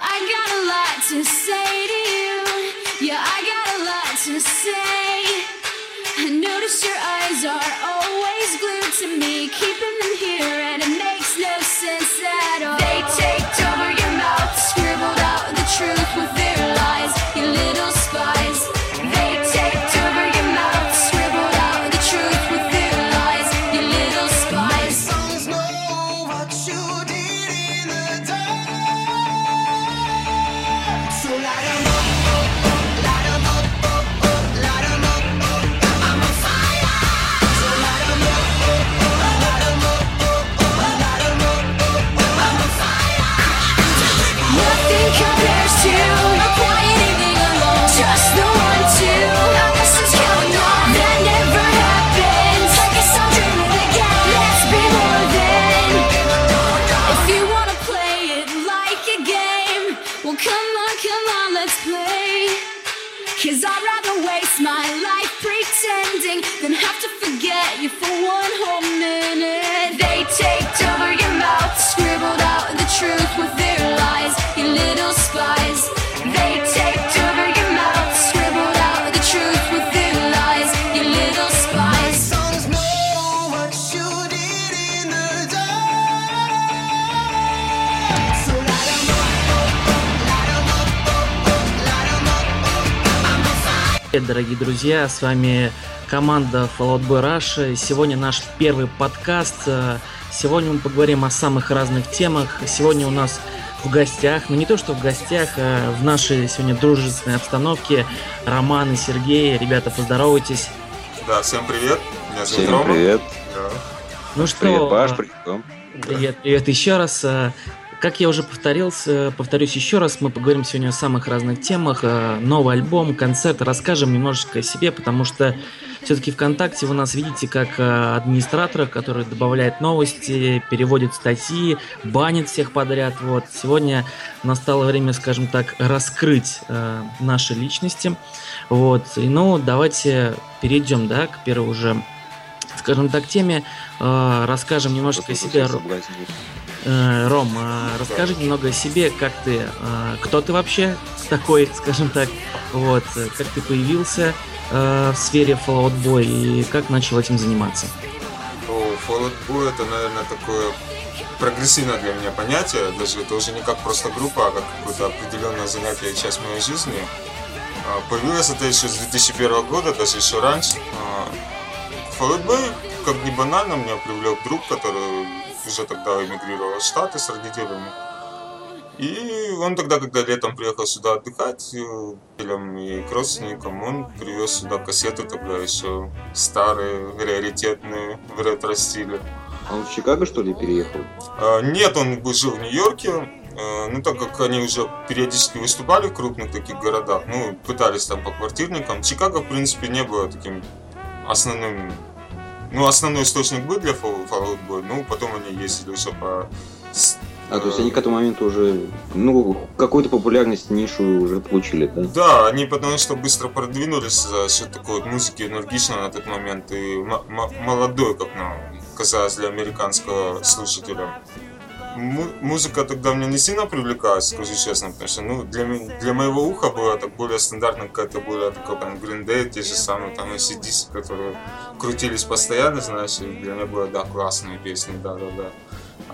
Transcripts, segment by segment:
I got a lot to say to you. Yeah, I got a lot to say. I notice your eyes are always glued to me, keeping them here, and it makes no sense дорогие друзья, с вами команда Fallout Boy Rush. Сегодня наш первый подкаст. Сегодня мы поговорим о самых разных темах. Сегодня у нас в гостях, ну не то что в гостях, а в нашей сегодня дружественной обстановке Роман и Сергей. Ребята, поздоровайтесь. Да, всем привет. Меня зовут Всем Рома. привет. Да. Ну что, Привет, Паш, э, привет, Том. Привет, привет еще раз. Э, Как я уже повторился, повторюсь еще раз, мы поговорим сегодня о самых разных темах. э, Новый альбом, концерт, расскажем немножечко о себе, потому что все-таки ВКонтакте вы нас видите как э, администратора, который добавляет новости, переводит статьи, банит всех подряд. Вот. Сегодня настало время, скажем так, раскрыть э, наши личности. Вот. И, ну, давайте перейдем, да, к первой уже, скажем так, теме. Э, расскажем немножечко о себе. Э, Ром, э, расскажи немного о себе, как ты, э, кто ты вообще такой, скажем так, вот, как ты появился в сфере Fallout Boy и как начал этим заниматься. Ну, Fall Out Boy это, наверное, такое прогрессивное для меня понятие. Даже это уже не как просто группа, а как какое-то определенное занятие и часть моей жизни. А, Появилось это еще с 2001 года, даже еще раньше. А, Fall Out Boy, как ни банально, меня привлек друг, который уже тогда эмигрировал в Штаты с родителями. И он тогда, когда летом приехал сюда отдыхать, э, родителям и к родственникам, он привез сюда кассеты тогда еще старые, раритетные, в ретро-стиле. А Он в Чикаго, что ли, переехал? А, Нет, он жил в Нью-Йорке, э, ну так как они уже периодически выступали в крупных таких городах, ну пытались там по квартирникам. Чикаго, в принципе, не было таким основным, ну основной источник был для Fall Fall Out Boy, ну потом они ездили уже по А, то есть они к этому моменту уже, ну, какую-то популярность, нишу уже получили, да? Да, они потому что быстро продвинулись за счет такой вот музыки энергичной на тот момент и молодой, как нам казалось, для американского слушателя. Му- музыка тогда меня не сильно привлекала, скажу честно, потому что ну, для, для моего уха была так более стандартно, какая-то более такая там Green Day, те же самые там ACDC, которые крутились постоянно, знаешь, и для меня было, да, классные песни, да-да-да.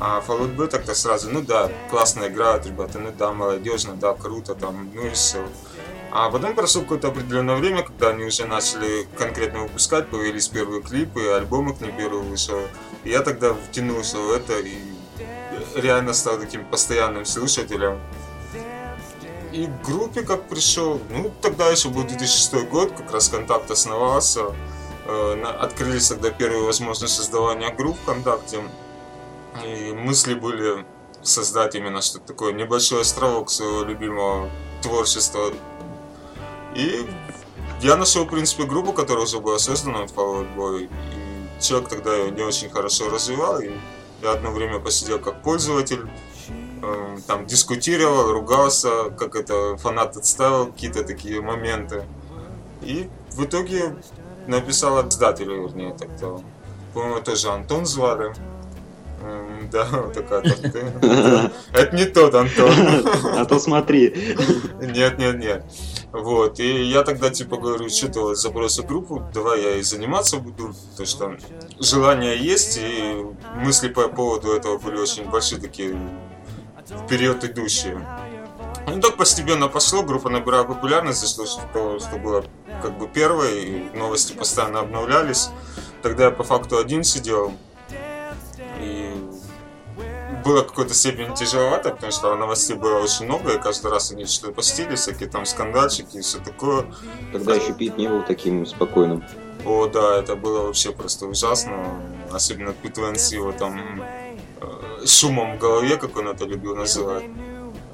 А Fall Out Boy тогда сразу, ну да, классно играют ребята, ну да, молодежно, да, круто, там, ну и все. А потом прошло какое-то определенное время, когда они уже начали конкретно выпускать, появились первые клипы, альбомы к ним первый вышел. И я тогда втянулся в это и реально стал таким постоянным слушателем. И к группе как пришел, ну тогда еще был 2006 год, как раз контакт основался. Э, Открылись тогда первые возможности создавания групп ВКонтакте. И мысли были создать именно что-то такое, небольшой островок своего любимого творчества. И я нашел, в принципе, группу, которая уже была создана от Fall Out Boy. И человек тогда ее не очень хорошо развивал. И я одно время посидел как пользователь, э, там дискутировал, ругался, как это фанат отставил, какие-то такие моменты. И в итоге написал издателю, вернее, тогда. По-моему, тоже Антон звали. Да, вот такая там ты. Это не тот Антон. А то смотри. Нет, нет, нет. Вот, и я тогда типа говорю, что ты вот забросил группу, давай я и заниматься буду, потому что желание есть, и мысли по поводу этого были очень большие такие вперед идущие. Ну так постепенно пошло, группа набирала популярность, за что, что, что было как бы первое, и новости постоянно обновлялись. Тогда я по факту один сидел, было какой-то степени тяжеловато, потому что новостей было очень много, и каждый раз они что-то постили, всякие там скандальчики и все такое. Тогда еще Пит не был таким спокойным. О, да, это было вообще просто ужасно. Особенно Пит Венс с его там э, шумом в голове, как он это любил называть.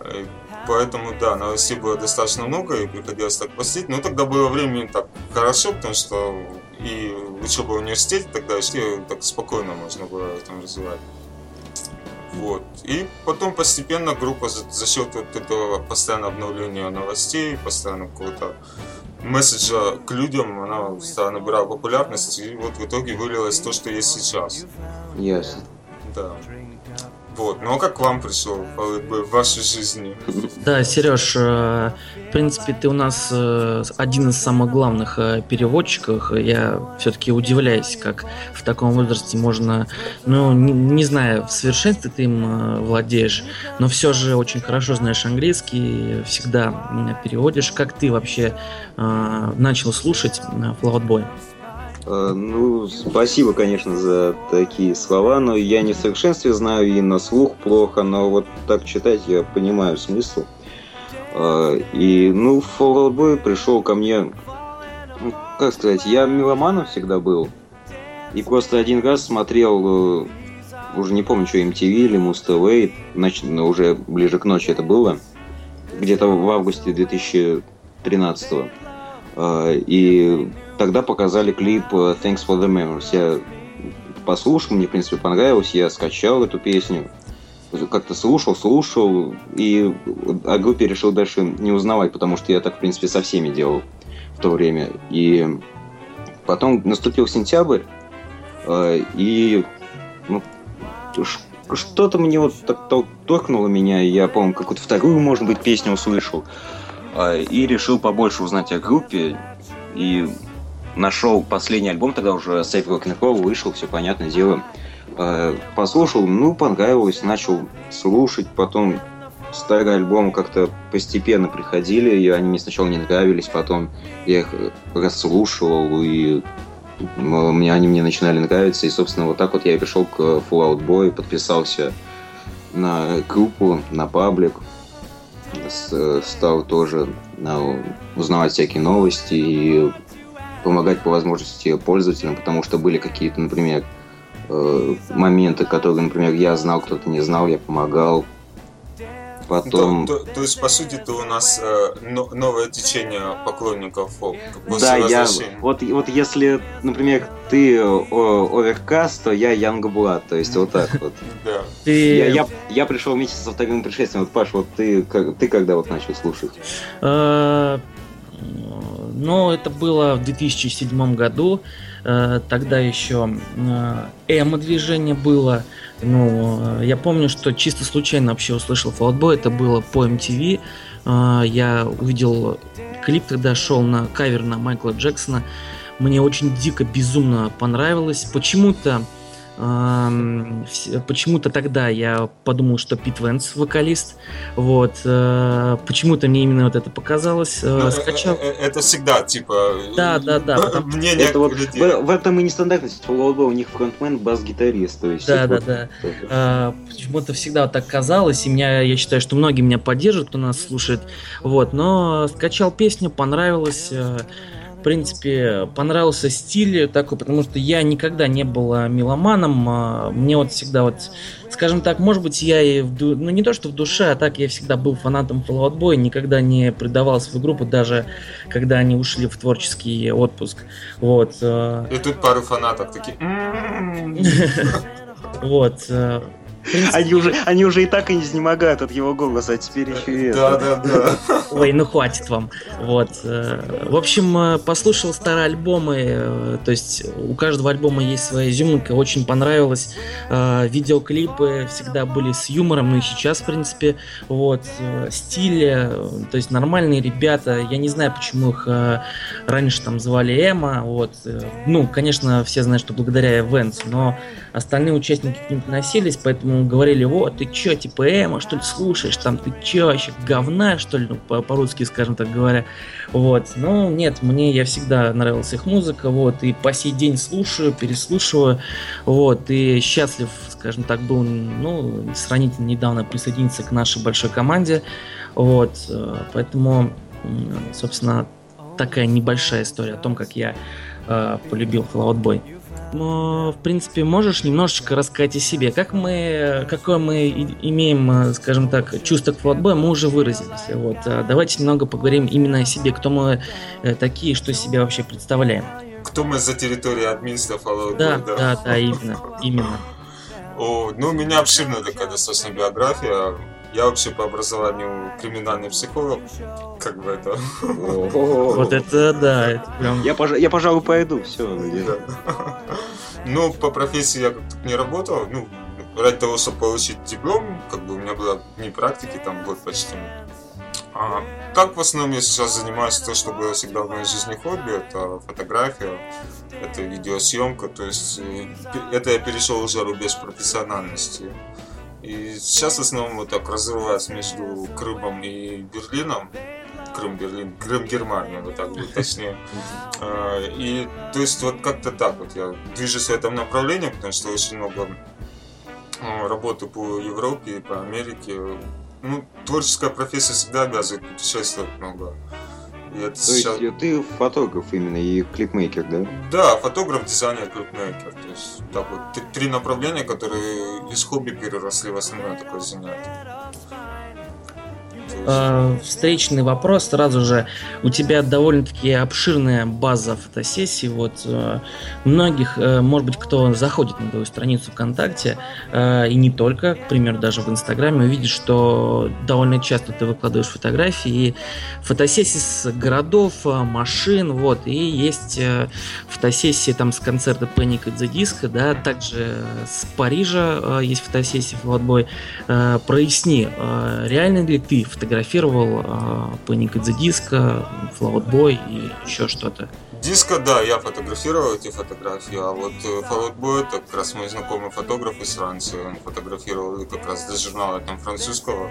Э, Поэтому, да, новостей было достаточно много, и приходилось так постить. Но тогда было времени так хорошо, потому что и учеба в университете тогда еще так спокойно можно было там развивать. Вот. И потом постепенно группа за, за счет вот этого постоянного обновления новостей, постоянно какого-то месседжа к людям, она стала набирать популярность, и вот в итоге вылилось то, что есть сейчас. Ясно. Да. Вот. Ну а как к вам пришел ФЛБ в вашей жизни? Да, Сереж, э, в принципе, ты у нас э, один из самых главных э, переводчиков. Я все-таки удивляюсь, как в таком возрасте можно, ну, не, не знаю, в совершенстве ты им э, владеешь, но все же очень хорошо знаешь английский, всегда переводишь. Как ты вообще э, начал слушать э, Boy? Э, Ну, спасибо, конечно, за такие слова, но я не в совершенстве знаю и на слух плохо, но вот так читать я понимаю смысл. Э, И, ну, Fall Out Boy пришел ко мне, ну, как сказать, я меломаном всегда был. И просто один раз смотрел, э, уже не помню, что MTV или Муз ТВ, нач- ну, уже ближе к ночи это было, где-то в августе 2013 Э, И тогда показали клип э, Thanks for the Memories. Я послушал, мне, в принципе, понравилось, я скачал эту песню, как-то слушал, слушал, и о группе решил дальше не узнавать, потому что я так, в принципе, со всеми делал в то время. И потом наступил сентябрь, э, и ну, что-то мне вот так тол- торкнуло меня, и я, по-моему, какую-то вторую, может быть, песню услышал, и решил побольше узнать о группе, и нашел последний альбом, тогда уже Safe Rock and вышел, все понятное дело. Э, Послушал, ну, понравилось, начал слушать, потом старые альбомы как-то постепенно приходили, и они мне сначала не нравились, потом я их расслушивал, и мне они мне начинали нравиться, и, собственно, вот так вот я и пришел к Fall Out Boy, подписался на группу, на паблик, стал тоже э, узнавать всякие новости и помогать по возможности пользователям, потому что были какие-то, например, э, моменты, которые, например, я знал, кто-то не знал, я помогал. Потом... То, то- то есть, по сути, ты у нас э, но- новое течение поклонников фолк после Да, я... Вот, вот если, например, ты оверкаст, то я Янгблад, то есть вот так вот. Да. Ты... Я, я, я пришел вместе со вторым пришествием. Вот, Паш, вот ты, как- ты когда вот начал слушать? Э, Ну, это было в 2007 году. Э, Тогда еще э, эмо-движение было. Ну, э, я помню, что чисто случайно вообще услышал Boy. Это было по MTV. Я увидел клип, тогда шел на кавер на Майкла Джексона. Мне очень дико, безумно понравилось. Почему-то Почему-то тогда я подумал, что Пит Венс вокалист. Вот. э, Почему-то мне именно вот это показалось. Э, Ну, Скачал. э, Это всегда, типа... Да, да, да, Мнение Это вот, в, в этом и нестандартность у них фронтмен бас-гитарист, то есть... Да, это да, вот да. тоже. А, Почему-то всегда вот так казалось, и меня, я считаю, что многие меня поддержат, кто нас слушает. Вот, но скачал песню, понравилось. Э, В принципе, понравился стиль такой, потому что я никогда не был э, меломаном. а Мне вот всегда вот, скажем так, может быть, я и, в ну не то, что в душе, а так я всегда был фанатом Fall Out Boy, никогда не предавал свою группу, даже когда они ушли в творческий отпуск. Вот. э, И тут пару фанатов такие... «М-м-м». Вот. Они уже, они уже и так и не изнемогают от его голоса, а теперь еще и Да, да, да. Ой, ну хватит вам. Вот. э, В общем, э, послушал старые альбомы. э, То есть у каждого альбома есть своя изюминка. Очень понравилось. Видеоклипы всегда были с юмором, ну и сейчас, в принципе. Вот. Стиль, э, то есть нормальные ребята. Я не знаю, почему их раньше там звали Эма. Вот. Ну, конечно, все знают, что благодаря Эвенсу, но остальные участники к ним относились, поэтому говорили, вот, ты чё, типа Эма, что ли, слушаешь, там, ты чё, вообще говна, что ли, ну, по- по-русски, скажем так говоря, вот, ну, нет, мне, я всегда нравилась их музыка, вот, и по сей день слушаю, переслушиваю, вот, и счастлив, скажем так, был, ну, сравнительно недавно присоединиться к нашей большой команде, вот, э, поэтому, собственно, такая небольшая история о том, как я э, полюбил Fallout Boy. В принципе, можешь немножечко рассказать о себе. Как мы, какое мы имеем, э, скажем так, чувство к Boy, мы уже выразились. Вот. а Давайте немного поговорим именно о себе. Кто мы э, такие, что себя вообще представляем. Кто мы за территорией админства Fallout Да, Boy, да, да, именно, именно. О, ну, у меня обширная такая достаточно биография. Я вообще по образованию криминальный психолог. Как бы это... Вот это да, это прям... Я, пожа- я, пожалуй, пойду, все. Ну, по профессии я как-то не работал. Ну, ради того, чтобы получить диплом, как бы у меня было не практики, там год почти. А так, в основном, я сейчас занимаюсь то, что было всегда в моей жизни хобби. Это фотография, это видеосъемка. То есть, это я перешел уже рубеж профессиональности. И сейчас в основном вот так разрываюсь между Крымом и Берлином. Крым, Берлин, Крым, Германия, вот так будет точнее. А, И то есть вот как-то так вот я движусь в этом направлении, потому что очень много а, работы по Европе по Америке. Ну, творческая профессия всегда обязывает путешествовать много. И это То сейчас... есть э, ты фотограф именно и клипмейкер, да? Да, фотограф, дизайнер, клипмейкер. То есть так вот три направления, которые из хобби переросли в основное такое занятие. Э, встречный вопрос сразу же. У тебя довольно-таки обширная база фотосессий. Вот э, многих, э, может быть, кто заходит на твою страницу ВКонтакте, и не только, к примеру, даже в Инстаграме, увидит, что довольно часто ты выкладываешь фотографии и фотосессии с городов, машин, вот, и есть фотосессии там с концерта Panic at the Disco, да, также с Парижа есть фотосессии в Флотбой. Проясни, реально ли ты фотографировал э, Panic at the Disco, Float Boy и еще что-то? Диско, да, я фотографировал эти фотографии, а вот э, Fallout Boy, это как раз мой знакомый фотограф из Франции, он фотографировал как раз для журнала там французского,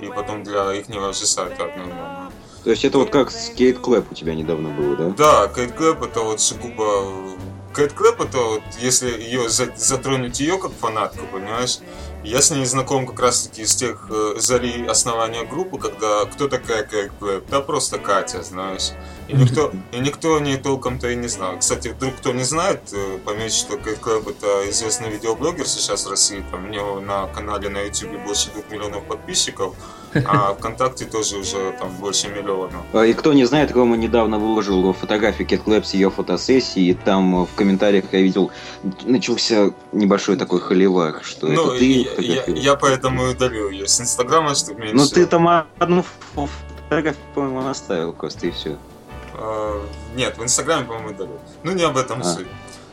и потом для их же сайта одновременно. То есть это вот как с Кейт Клэп у тебя недавно было, да? Да, Кейт Клэп это вот сугубо... Кейт Клэп это вот, если ее за- затронуть ее как фанатку, понимаешь, я с ней знаком как раз таки с тех э, зари основания группы, когда кто такая Кейт Клэп? Да просто Катя, знаешь. И никто, и никто о ней толком-то и не знал. Кстати, вдруг кто не знает, э, поймите, что Кейт Клэп это известный видеоблогер сейчас в России. Там у него на канале на YouTube больше двух миллионов подписчиков, а ВКонтакте тоже уже там больше миллиона. А, И кто не знает, Рома недавно выложил фотографию Кэт Клэп с ее фотосессии, и там в комментариях я видел, начался небольшой такой холивар, что Ну, это ты я, я, я поэтому и удалил ее с Инстаграма, чтобы меньше... Ну ты там одну фо- фотографию, по-моему, наставил просто, и все. А, нет, в Инстаграме, по-моему, удалил. Ну, не об этом А. суть.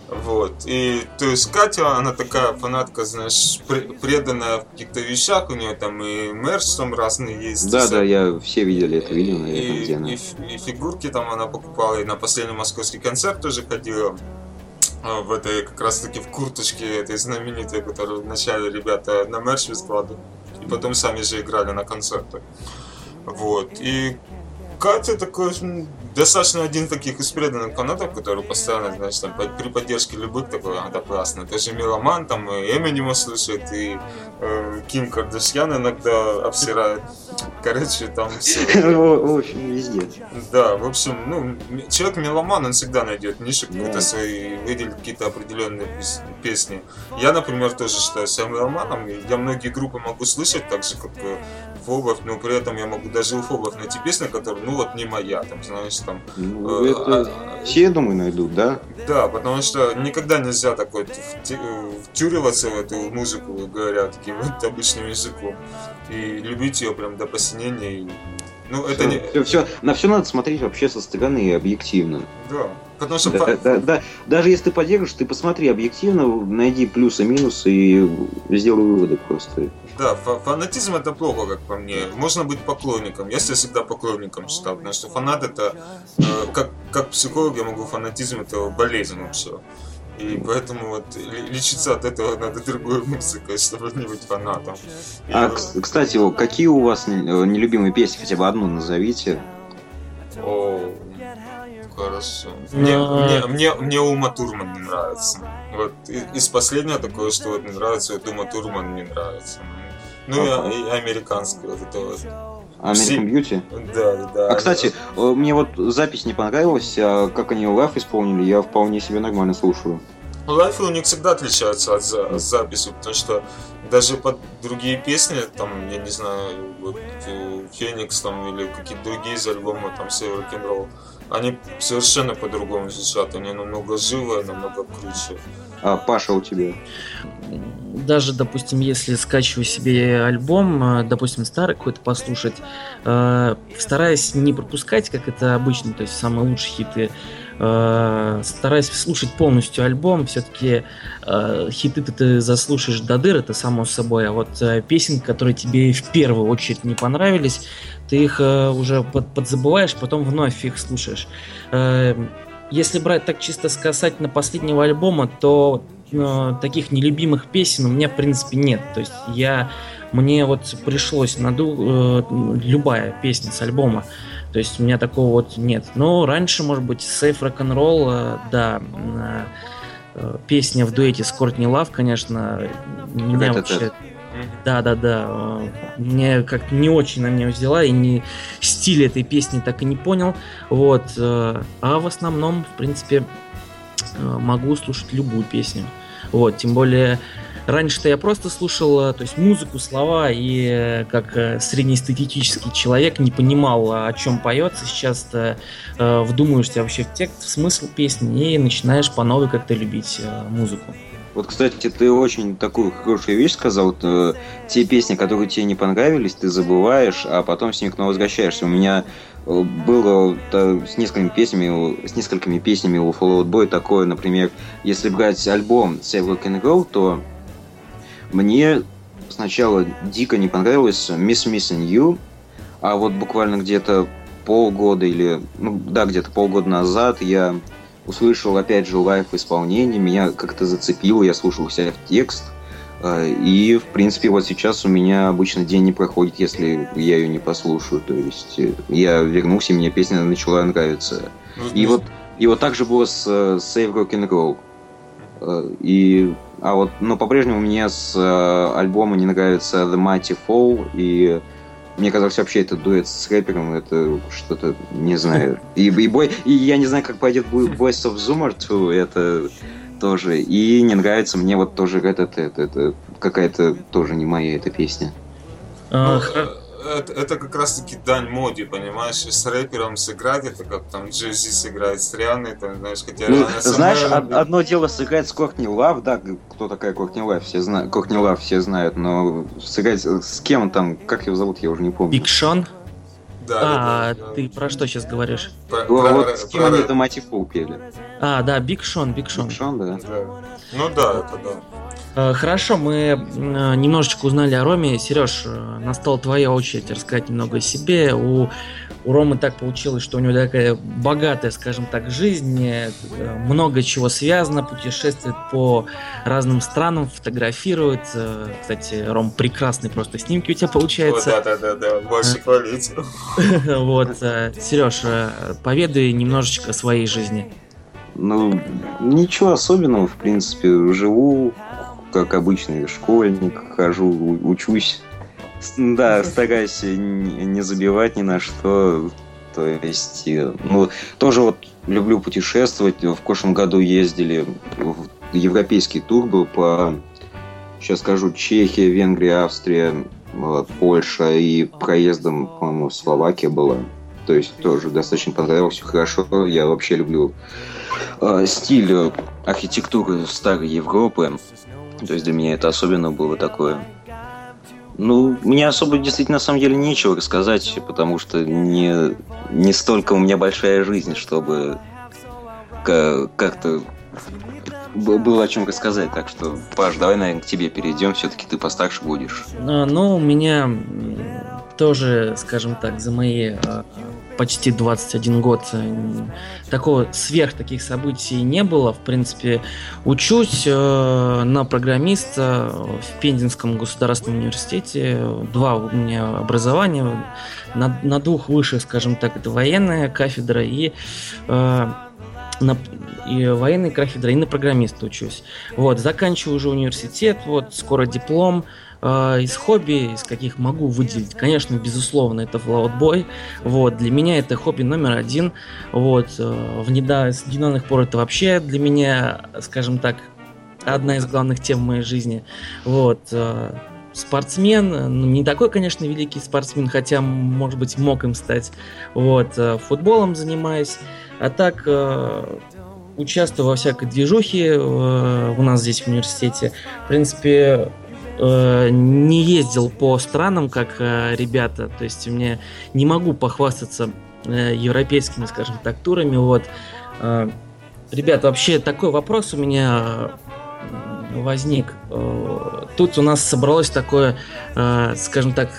Вот. И, то есть, Катя, она такая фанатка, знаешь, пре- преданная в каких-то вещах. У нее там и мерч там разные есть. Да, и да, я все видели это видео, и, наверное, где она. и и фигурки там она покупала, и на последний московский концерт тоже ходила. а, В этой как раз таки в курточке этой знаменитой, которую вначале ребята на мерч складывали, и потом сами же играли на концертах. Вот. И Катя такой достаточно один таких из преданных фанатов, который постоянно, знаешь, там, при поддержке любых такой, да, классно. Тоже Меломан, там, и Эминема слушает, и э, Ким Кардашьян иногда обсирает. Короче, там все. В общем, везде. Да, в общем, ну, человек меломан, он всегда найдет ниши, какие-то свои, выделит какие-то определенные пес- песни. Я, например, тоже считаю себя меломаном, я многие группы могу слышать, так же, как Фобов, но при этом я могу даже у Фобов найти песни, которые, ну, вот не моя, там, знаешь, там... Ну, э, это а- все, думаю, найдут, да? Да, потому что никогда нельзя так вот вти- э, втюриваться в эту музыку, говоря таким вот обычным языком, и любить ее прям до посинения. и- Ну, это не... Все, все, на все надо смотреть вообще со стороны и объективно. Да, потому что... Да, да, да. Даже если ты поддержишь, ты посмотри объективно, найди плюсы, минусы и сделай выводы просто. Да, фа- фанатизм это плохо, как по мне. Можно быть поклонником. Я себя всегда поклонником считал, потому что фанат это, э, как, как психолог, я могу фанатизм это болезнь вообще. И поэтому вот лечиться от этого надо другой музыкой, чтобы не быть фанатом. И, А, к- кстати, какие у вас не- э, нелюбимые песни? Хотя бы одну назовите. О, хорошо. Мне, Но- мне, мне, мне Ума Турман не нравится. Вот и- из последнего такое, что вот мне нравится, вот Ума Турман не нравится. Ну Ага. и, и американский вот это вот. American Beauty? Да, да. А, кстати, э, мне вот запись не понравилась, а как они лав исполнили, я вполне себе нормально слушаю. Лайфы у них всегда отличаются от, за- от записи, потому что даже под другие песни, там, я не знаю, вот э, Феникс там или какие-то другие из альбома, там, Север Рок они совершенно по-другому звучат, они намного живые, намного круче. А, Паша, у тебя? даже, допустим, если скачиваю себе альбом, э, допустим, старый какой-то послушать, э, стараясь не пропускать, как это обычно, то есть самые лучшие хиты, э, стараясь слушать полностью альбом, все-таки хиты ты заслушаешь до дыр, это само собой, а вот э, песенки, которые тебе в первую очередь не понравились, ты их э, уже под- подзабываешь, потом вновь их слушаешь. Э, если брать так чисто касательно последнего альбома, то э, таких нелюбимых песен у меня в принципе нет. То есть я мне вот пришлось наду э, любая песня с альбома. То есть у меня такого вот нет. Но раньше, может быть, Safe Rock'n'Roll, э, да, э, э, песня в дуэте с Кортни Лав, конечно, меня Какая-то вообще... Да, да, да. Мне как не очень на меня взяла, и не стиль этой песни так и не понял. Вот. э, А в основном, в принципе, э, могу слушать любую песню. Вот, тем более раньше-то я просто слушал, э, то есть музыку, слова, и как среднестатистический человек не понимал, о чем поется. Сейчас-то э, вдумаешься вообще в текст, в смысл песни, и начинаешь по новой как-то любить э, музыку. Вот, кстати, ты очень такую хорошую вещь сказал. э, те песни, которые тебе не понравились, ты забываешь, а потом с них снова возвращаешься. У меня э, было с несколькими песнями, с несколькими песнями у Fall Out Boy такое, например, если брать альбом Save Rock and Roll, то мне сначала дико не понравилось Miss Missing You, а вот буквально где-то полгода или, ну да, где-то полгода назад я услышал опять же live исполнение, меня как-то зацепило, я вслушался в текст, э, и в принципе вот сейчас у меня обычно день не проходит, если я ее не послушаю, то есть э, я вернулся, и мне песня начала нравиться. Ну, И вот, и вот так же было с э, Save Rock Roll. И, а вот, но по-прежнему мне с альбома не нравится The Mighty Fall, и мне казалось, вообще этот дуэт с рэпером, это что-то, не знаю. И, и, бой, и я не знаю, как пойдет Voice of Zoomer 2, это тоже. И не нравится мне вот тоже этот, это, это какая-то тоже не моя эта песня. А, это, это как раз таки дань моде, понимаешь? С рэпером сыграть, это как там Джей-Зи сыграет с Рианой, там, знаешь, хотя Ну, Риана знаешь, од- одно дело сыграть с Кортни Лав, да, кто такая Кортни Лав, все знают, Кортни Лав все знают, но сыграть с кем там, как его зовут, я уже не помню. Биг Шон? Да, А, да, да. ты про что сейчас говоришь? Про- Вот, про- вот с кем про они это Mighty Fall пели? А, да, Биг Шон, Биг Шон. Шон, да. Да. Ну да, это да. Э, Хорошо, мы э, немножечко узнали о Роме. Сереж, э, настала твоя очередь рассказать немного о себе. У, у Ромы так получилось, что у него такая богатая, скажем так, жизнь, много чего связано, путешествует по разным странам, фотографирует. Кстати, Ром, прекрасные просто снимки у тебя О, получаются. да, да, да, да, больше хвалить. Вот, Сереж, поведай немножечко о своей жизни. Ну, ничего особенного, в принципе, живу как обычный школьник, хожу, учусь, Да, стараюсь не забивать ни на что. То есть, э, ну, тоже вот люблю путешествовать. В прошлом году ездили в европейский тур был по, сейчас скажу, Чехия, Венгрия, Австрия, Польша и проездом, по-моему, Словакия была. То есть тоже достаточно понравилось, все хорошо. Я вообще люблю э, стиль э, архитектуры старой Европы. То есть для меня это особенно было такое ну, мне особо действительно на самом деле нечего рассказать, потому что не, не столько у меня большая жизнь, чтобы ка- как-то было о чем рассказать. Так что, Паш, давай, наверное, к тебе перейдем. Все-таки ты постарше будешь. А, Ну, у меня тоже, скажем так, за мои а, почти 21 год э, такого сверх таких событий не было. В принципе, учусь э, на программиста в Пензенском государственном университете. Два у меня образования. На, на двух высших, скажем так, это военная кафедра и э, на, и военной кафедры, и на программиста учусь. Вот, заканчиваю уже университет, вот, скоро диплом. Э, из хобби, из каких могу выделить, конечно, безусловно, это флаутбой. Вот, для меня это хобби номер один. Вот, э, в недавних пор это вообще для меня, скажем так, одна из главных тем в моей жизни. Вот, э, спортсмен, ну, не такой, конечно, великий спортсмен, хотя, может быть, мог им стать. Вот, э, футболом занимаюсь. А так, участвую во всякой движухе у нас здесь в университете. В принципе, э, не ездил по странам, как э, ребята. То есть мне не могу похвастаться э, европейскими, скажем так, турами. Вот. Э, Ребята, вообще такой вопрос у меня э, возник. Э, Тут у нас собралось такое, э, скажем так,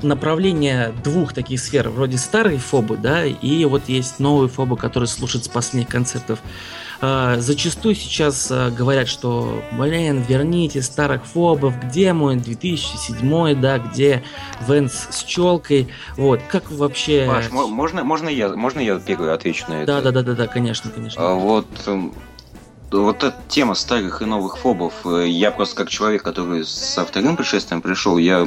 направление двух таких сфер, вроде старые фобы, да, и вот есть новые фобы, которые слушают с последних концертов. Э, Зачастую сейчас э, говорят, что, блин, верните старых фобов, где мой 2007, да, где Венс с челкой, вот, как вообще... Паш, мо- можно, можно, я, можно я первый отвечу на это? Да, да, да, да, да, конечно, конечно. А Вот, эм, вот эта тема старых и новых фобов, э, я просто как человек, который со вторым пришествием пришел, я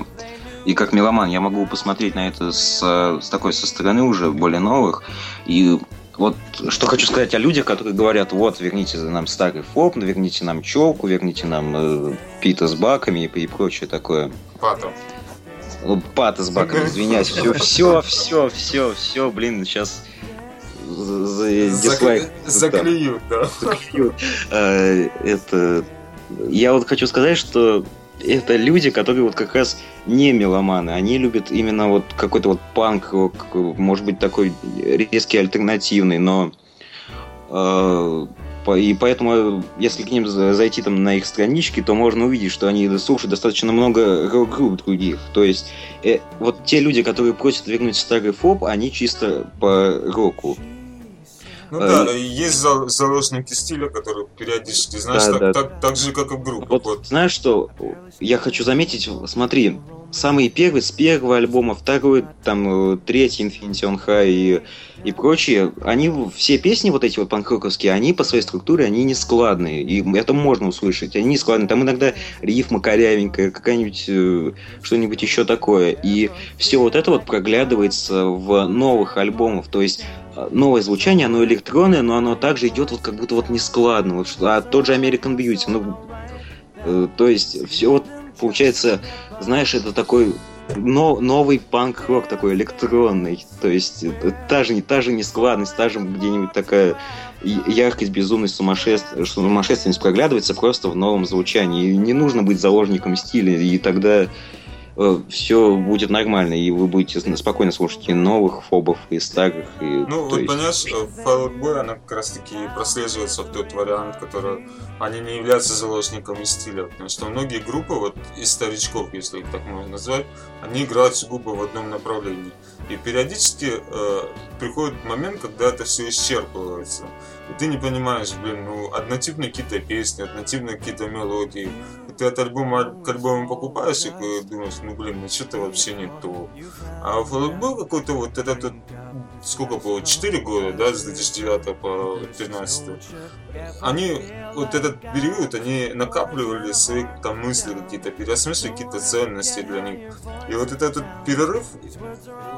и как меломан, я могу посмотреть на это с, с такой со стороны уже более новых. И вот что хочу сказать о людях, которые говорят, вот, верните нам старый фоб, верните нам челку, верните нам э, Пита с баками и, и прочее такое. Патом. Ну, Пата с баками, извиняюсь. Все, все, все, все, все, блин, сейчас дизлайк. Заклеют, да. Э, Это... Я вот хочу сказать, что это люди, которые вот как раз не меломаны. Они любят именно вот какой-то вот панк, может быть, такой резкий, альтернативный, но... э, И поэтому, если к ним за- зайти там на их странички, то можно увидеть, что они слушают достаточно много рок-групп других. То есть, э, вот те люди, которые просят вернуть старый фоп, они чисто по року. Ну Э, да, есть за- заложники стиля, которые периодически, знаешь, Да, так, да. так- так же, как и в группах. Вот, Вот. знаешь что, я хочу заметить, смотри, самый первый, с первого альбома, второй, там, э, третий, Infinity on High и, и прочие, они, все песни вот эти вот панкроковские, они по своей структуре, они не складные, и это можно услышать, они не складные, там иногда рифма корявенькая, какая-нибудь, э, что-нибудь еще такое, и все вот это вот проглядывается в новых альбомах, то есть э, новое звучание, оно электронное, но оно также идет вот как будто вот нескладно, вот, а тот же American Beauty, ну, Э, То есть все вот получается, знаешь, это такой но, новый панк-рок такой электронный. То есть та же, та же нескладность, та же где-нибудь такая яркость, безумность, сумасшествие, сумасшественность проглядывается просто в новом звучании. И не нужно быть заложником стиля, и тогда все будет нормально, и вы будете спокойно слушать и новых фобов, и старых. И, Ну, вот есть- понимаешь, э, Fall Out Boy, она как раз таки прослеживается в тот вариант, который они не являются заложниками стиля, потому что многие группы, вот из старичков, если их так можно назвать, они играют сугубо в одном направлении. И периодически э, приходит момент, когда это все исчерпывается. И ты не понимаешь, блин, ну, однотипные какие-то песни, однотипные какие-то мелодии. Ты этот альбом аль- к альбому покупаешь и думаешь, ну блин, ну что-то вообще не то. А вот был какой-то вот этот, вот, сколько было, 4 года, да, с 2009 по 2013. Они, вот этот период, они накапливали свои там мысли какие-то, переосмыслили какие-то ценности для них. И вот этот, этот перерыв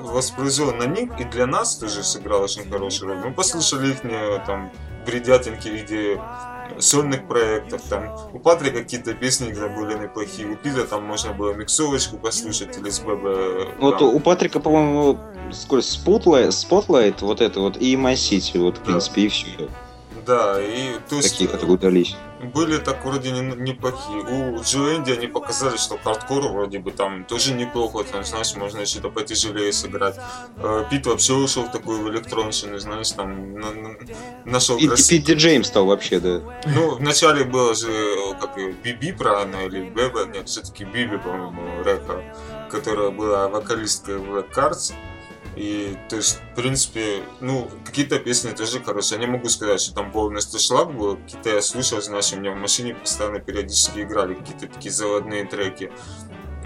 воспроизвел на них и для нас тоже сыграл очень хорошую роль. Мы послушали их там бредятинки в виде сольных проектов, там у Патрика какие-то песни были неплохие, у Пита там можно было миксовочку послушать или с ББ. Вот там. у Патрика, по-моему, сколько Spotlight, Spotlight, вот это вот, и My City, вот, в Да. принципе, и все. Да, и то есть Такие, которые удались. были так вроде не- неплохие. У Джо Энди они показали, что хардкор вроде бы там тоже неплохо, там, знаешь, можно что-то потяжелее сыграть. Э, Пит вообще ушел в такую электронщину, знаешь, там на- на- нашел И, и крас- Пит Джеймс стал вообще, да. Ну, вначале было же, э, как и Биби, правильно, или Беба, нет, все-таки Биби, по-моему, рэпа, которая была вокалисткой Black Cards. И, то есть, в принципе, ну, какие-то песни тоже хорошие. Я не могу сказать, что там полностью шлаг был. Какие-то я слушал, знаешь, у меня в машине постоянно периодически играли какие-то такие заводные треки.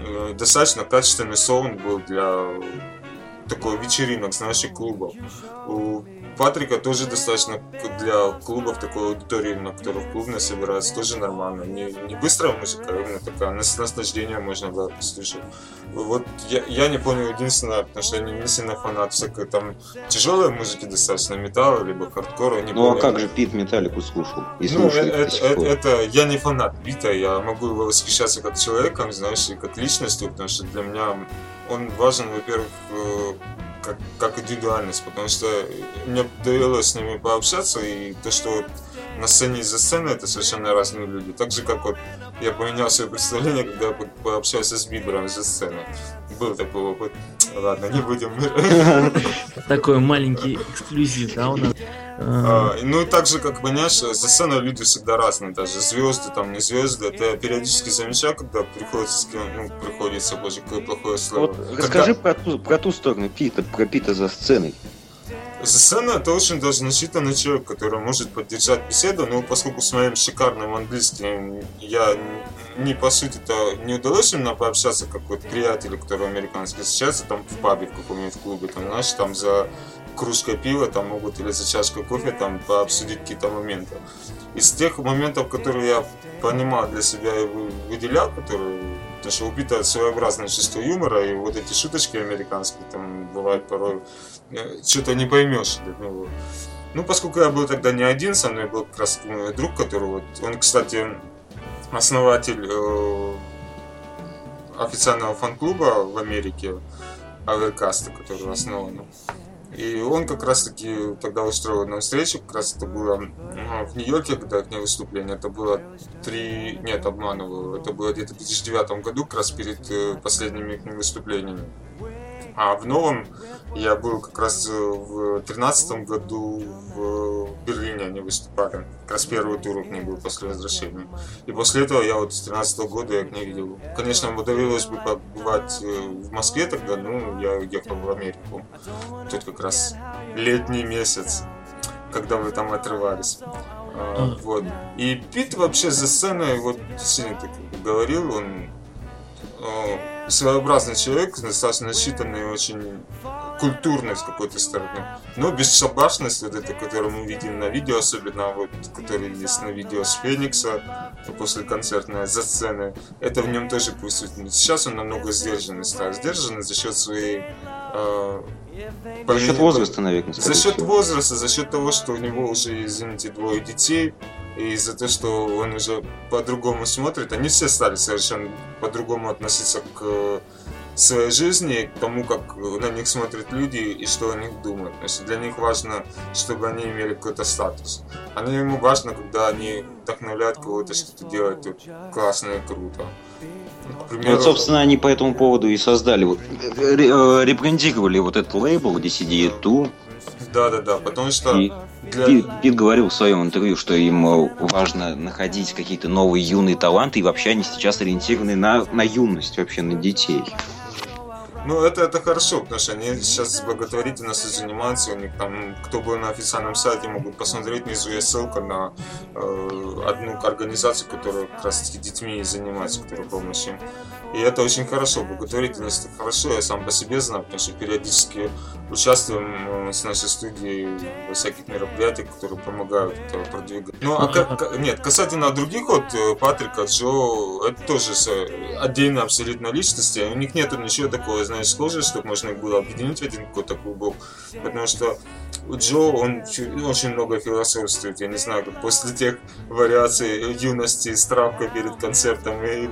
Э, Достаточно качественный саунд был для такой вечеринок, знаешь, и клубов. У Патрика тоже достаточно для клубов такой аудитории, на которых клубно собираются, тоже нормально. Не, не быстрая музыка, а именно такая, на с наслаждением можно было послушать. Вот я, я не понял единственное, потому что я не, не сильно фанат всякой там тяжелой музыки достаточно, металла, либо хардкора. Не Ну а понял. как же Пит Металлику слушал? И Ну, это, это- это- я не фанат Бита, я могу его восхищаться как человеком, знаешь, и как личностью, потому что для меня он важен, во-первых, э, как, как индивидуальность, потому что мне довелось с ними пообщаться, и то, что вот на сцене и за сценой это совершенно разные люди. Так же, как вот я поменял свое представление, когда я по- пообщался с Бибером за сценой. Был такой опыт. Ладно, не будем. Такой маленький эксклюзив, да, у нас. А, Ну и так же, как понимаешь, за сценой люди всегда разные, даже звезды, там не звезды. Это я периодически замечаю, когда приходится с кем, ну, приходится, боже, какое плохое слово. Вот расскажи про ту, про ту сторону Пита, про Пита за сценой. За сценой это очень даже значительный человек, который может поддержать беседу, но поскольку с моим шикарным английским я не по сути то не удалось именно пообщаться, как вот приятели, которые американские встречаются там в пабе в каком-нибудь клубе, там, знаешь, там за кружкой пива там могут или за чашкой кофе там пообсудить какие-то моменты. Из тех моментов, которые я понимал для себя и вы- выделял, которые потому что у Пита своеобразное чувство юмора, и вот эти шуточки американские там бывают порой что-то не поймешь. Ну, ну, поскольку я был тогда не один, со мной был как раз друг, который вот, он, кстати, основатель э, официального фан-клуба в Америке, Аверкаста, который основан. И он как раз таки тогда устроил нам встречу, как раз это было ну, в Нью-Йорке, когда их выступление, это было три, нет, обманываю, это было где-то в 2009 году, как раз перед э, последними их выступлениями. А в новом я был как раз э, в 2013 году в Берлине они выступали. Как раз первый тур у них был после возвращения. И после этого я вот с 2013 года я их не видел. Конечно, мне довелось бы побывать э, в Москве тогда, но я уехал в Америку. Тут как раз летний месяц, когда вы там отрывались. А, Вот. И Пит вообще за сценой, вот как бы говорил, он э, своеобразный человек, достаточно насчитанный, очень культурный с какой-то стороны, но бесшабашность вот эта, которую мы видим на видео, особенно вот, который есть на видео с Феникса после концертной за сцены, это в нем тоже присутствует. Сейчас он намного сдержанный стал, сдержанный за счет своей э, За счет возраста, наверное. за счет всего. возраста, за счет того, что у него уже, извините, двое детей, и за то, что он уже по-другому смотрит, они все стали совершенно по-другому относиться к э, своей жизни, к тому, как на них смотрят люди и что о них думают. То есть для них важно, чтобы они имели какой-то статус. А ему важно, когда они вдохновляют кого-то что-то делать вот, классно и круто. Ну, примеру, Вот, собственно, они по этому поводу и создали, вот, э, ре- э, ребрендировали вот этот лейбл DCD2. Да-да-да, потому что И для... Пит, Пит говорил в своем интервью, что им э, важно находить какие-то новые юные таланты, и вообще они сейчас ориентированы на, на юность, вообще на детей. Ну, это, это хорошо, потому что они сейчас благотворительностью занимаются, у них там, кто был на официальном сайте, могут посмотреть, внизу есть ссылка на э, одну организацию, которая как раз таки детьми занимается, которая помощь им. И это очень хорошо, благотворительность это хорошо, я сам по себе знаю, потому что периодически участвуем э, с нашей студией во всяких мероприятиях, которые помогают это продвигать. Ну, а как, ка- нет, касательно других вот, э, Патрика, Джо, это тоже отдельные абсолютно личности, у них нету ничего такого, знаешь, схожего, чтобы можно их было объединить в один какой-то клубок, потому что Джо, он очень много философствует, я не знаю, как после тех вариаций юности с травкой перед концертом и...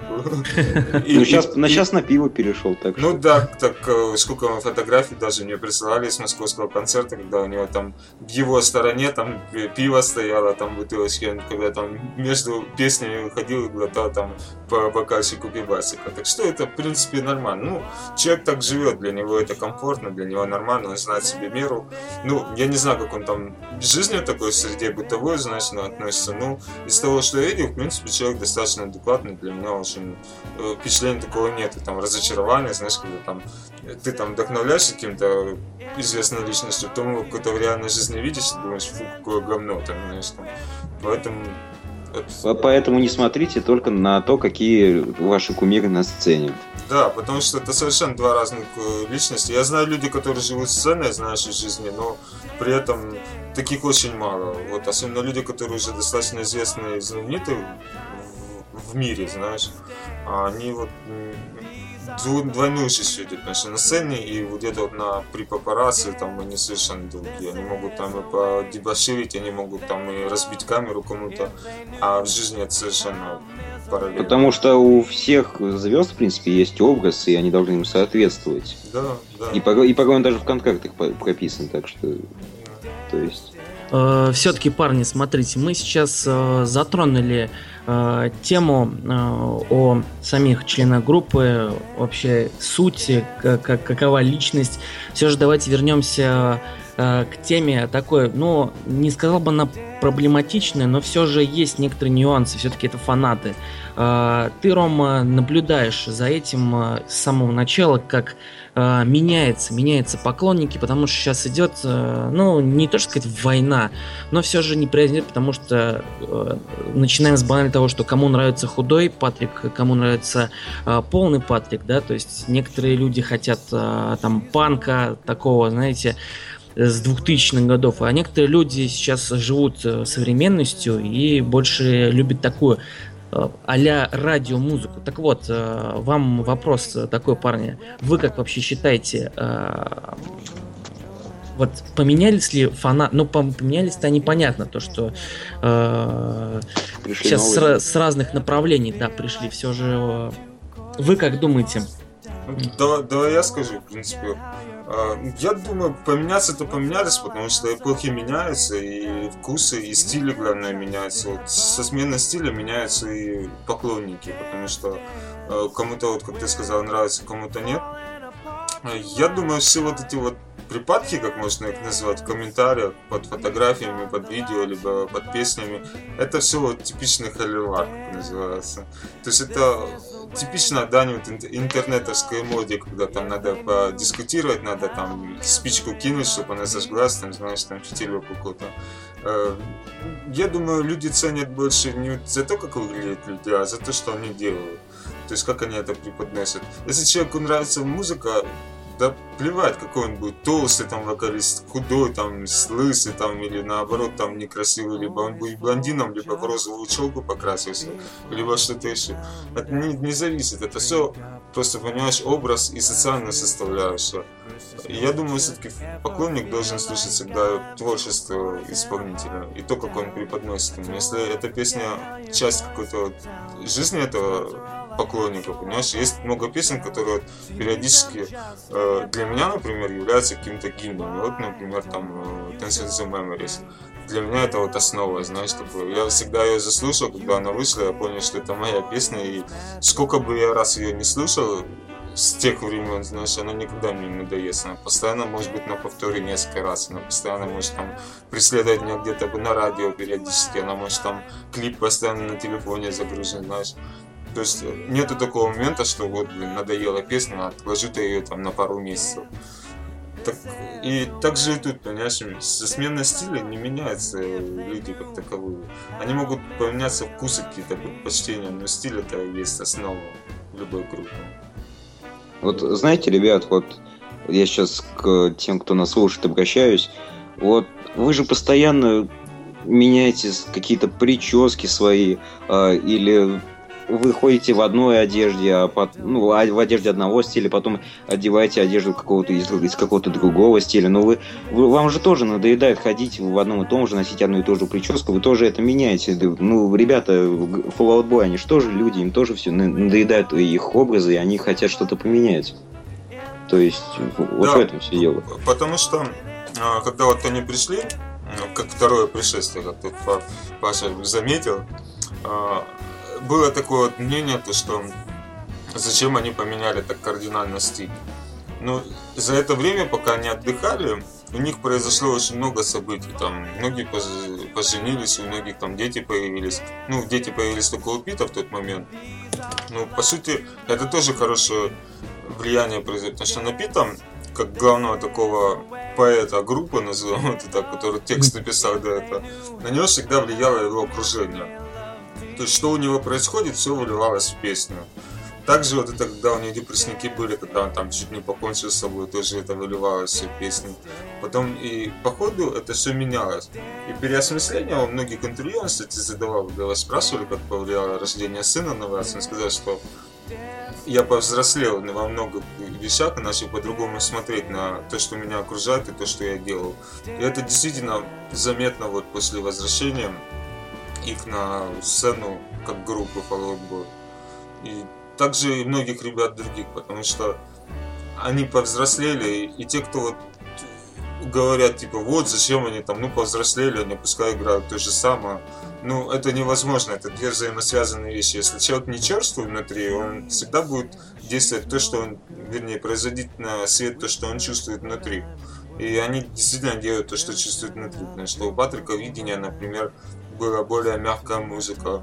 и- Ну, сейчас, и- на, и- сейчас на пиво перешел, так ну что... да, так э, сколько фотографий даже мне присылали с московского концерта, когда у него там в его стороне там пи- пиво стояло, там бутылочки, он когда там между песнями ходил и глотал там по бокальчику пивасика. Так что это, в принципе, нормально. Ну, человек так живет, для него это комфортно, для него нормально, он знает себе меру. Ну, я не знаю, как он там жизнью такой в среде бытовой, значит, относится. Ну, из того, что я видел, в принципе, человек достаточно адекватный, для меня очень э, впечатления такого нет, там разочарования, знаешь, когда там э, ты там вдохновляешься каким-то известной личностью, потом его какой-то в реальной жизни видишь и думаешь, фу, какое говно там, знаешь, там. Поэтому это- По- Поэтому не смотрите только на то, какие ваши кумиры на сцене. Да, потому что это совершенно два разных э, личности. Я знаю люди, которые живут сценой, из жизни, но при этом таких очень мало. Вот особенно люди, которые уже достаточно известны и знамениты в, мире, знаешь, а они вот двойную потому что на сцене и вот где-то вот на при папарацци там они совершенно другие. Они могут там и подебоширить, они могут там и разбить камеру кому-то, а в жизни это совершенно параллельно. Потому что у всех звезд, в принципе, есть образ, и они должны ему соответствовать. Да, да. И порой, и порой он даже в контрактах прописан, так что... То есть... все-таки, парни, смотрите, мы сейчас э, затронули э, тему э, о самих членах группы, вообще сути, как- какова личность. Все же давайте вернемся э, к теме такой, ну, не сказал бы она проблематичная, но все же есть некоторые нюансы, все-таки это фанаты. Э, Ты, Рома, наблюдаешь за этим э, с самого начала, как э, меняется, меняются поклонники, потому что сейчас идет, э, ну, не то что сказать война, но все же неприязнь идет, потому что э, начинаем с банального того, что кому нравится худой Патрик, кому нравится э, полный Патрик, да, то есть некоторые люди хотят э, там панка такого, знаете, с 2000-х годов, а некоторые люди сейчас живут э, современностью и больше любят такую а-ля радиомузыку. Так вот, э, вам вопрос э, такой, парни. Вы как вообще считаете, э, вот поменялись ли фанаты, ну пом- поменялись-то непонятно, то что э, Пришли сейчас с, новые. с разных направлений, да, пришли, все же э, вы как думаете? Давай, давай я скажу, в принципе. А, Я думаю, поменяться-то поменялись, потому что эпохи меняются, и вкусы, и стили, главное, меняются. Вот со сменой стиля меняются и поклонники, потому что э, кому-то, вот как ты сказал, нравится, кому-то нет. А Я думаю, все вот эти вот припадки, как можно их назвать, в комментариях, под фотографиями, под видео, либо под песнями, это все вот типичный холивар, как называется. То есть это типично дань вот ин- интернетовской моде, когда там надо подискутировать, надо там спичку кинуть, чтобы она зажглась, там, знаешь, там фитилек какой-то. Э, Я думаю, люди ценят больше не за то, как выглядят люди, а за то, что они делают. То есть, как они это преподносят. Если человеку нравится музыка, да плевать, какой он будет толстый там вокалист, худой там, лысый там, или наоборот там некрасивый, либо он будет блондином, либо в розовую челку покрасился, либо что-то еще. Это не, не зависит, это все просто, понимаешь, образ и социальная составляющая. Я думаю, все-таки поклонник должен слушать всегда творчество исполнителя и то, как он преподносит ему. Если эта песня часть какой-то жизни этого поклонника, понимаешь, есть много песен, которые периодически э, для меня, например, являются каким-то гимном. Вот, например, там э, Dance in the Memories. Для меня это вот основа, знаешь, такое. Я всегда ее заслушал, когда она вышла, я понял, что это моя песня, и сколько бы я раз ее не слушал, с тех времен, знаешь, она никогда мне не надоест. Она постоянно может быть на повторе несколько раз. Она постоянно может там преследовать меня где-то на радио периодически. Она может там клип постоянно на телефоне загружен, знаешь. То есть э, нету такого момента, что вот, блин, надоела песня, отложу ты ее там на пару месяцев. Так, и так же и тут, понимаешь, со сменой стиля не меняются люди как таковые. Они могут поменяться вкусы какие-то, предпочтения, но стиль это и есть основа любой группы. Вот знаете, ребят, вот я сейчас к тем, кто нас слушает, обращаюсь. Вот вы же постоянно меняете какие-то прически свои, а, или вы ходите в одной одежде, а пот- ну, а в одежде одного стиля, потом одеваете одежду какого-то из, из какого-то другого стиля. Но вы, вы- вам же тоже надоедает ходить в одном и том же, носить одну и ту же прическу, вы тоже это меняете. Ну, ребята, Fallout Boy, они же тоже люди, им тоже все надоедают их образы, и они хотят что-то поменять. То есть, вот Да. в этом все дело. Потому что, а, когда вот они пришли, ну, как второе пришествие, как Па- Паша заметил, а, было такое вот мнение, то, что зачем они поменяли так кардинально стиль. Ну, за это время, пока они отдыхали, у них произошло очень много событий. Там многие пож- поженились, у многих там дети появились. Ну, дети появились только у Пита в тот момент. Ну, по сути, это тоже хорошее влияние произойдет. Потому что на Пита, как главного такого поэта группы, назовем это так, который текст написал до этого, на него всегда влияло его окружение. То есть, что у него происходит, все выливалось в песню. Также вот это, когда у него депрессники были, когда он там чуть не покончил с собой, тоже это выливалось все в песни. Потом и по ходу это все менялось. И переосмысление, многих интервью он, кстати, задавал, когда спрашивали, как повлияло рождение сына на вас, он сказал, что я повзрослел во многих вещах и начал по-другому смотреть на то, что меня окружает и то, что я делал. И это действительно заметно вот после возвращения их на сцену как группы Fall Out. И также и многих ребят других, потому что они повзрослели, и те, кто вот говорят, типа, вот зачем они там, ну, повзрослели, они пускай играют то же самое. Ну, это невозможно, это две взаимосвязанные вещи. Если человек не черствый внутри, он всегда будет действовать то, что он, вернее, производить на свет то, что он чувствует внутри. И они действительно делают то, что чувствуют внутри. Потому что у Патрика видения, например, была более мягкая музыка.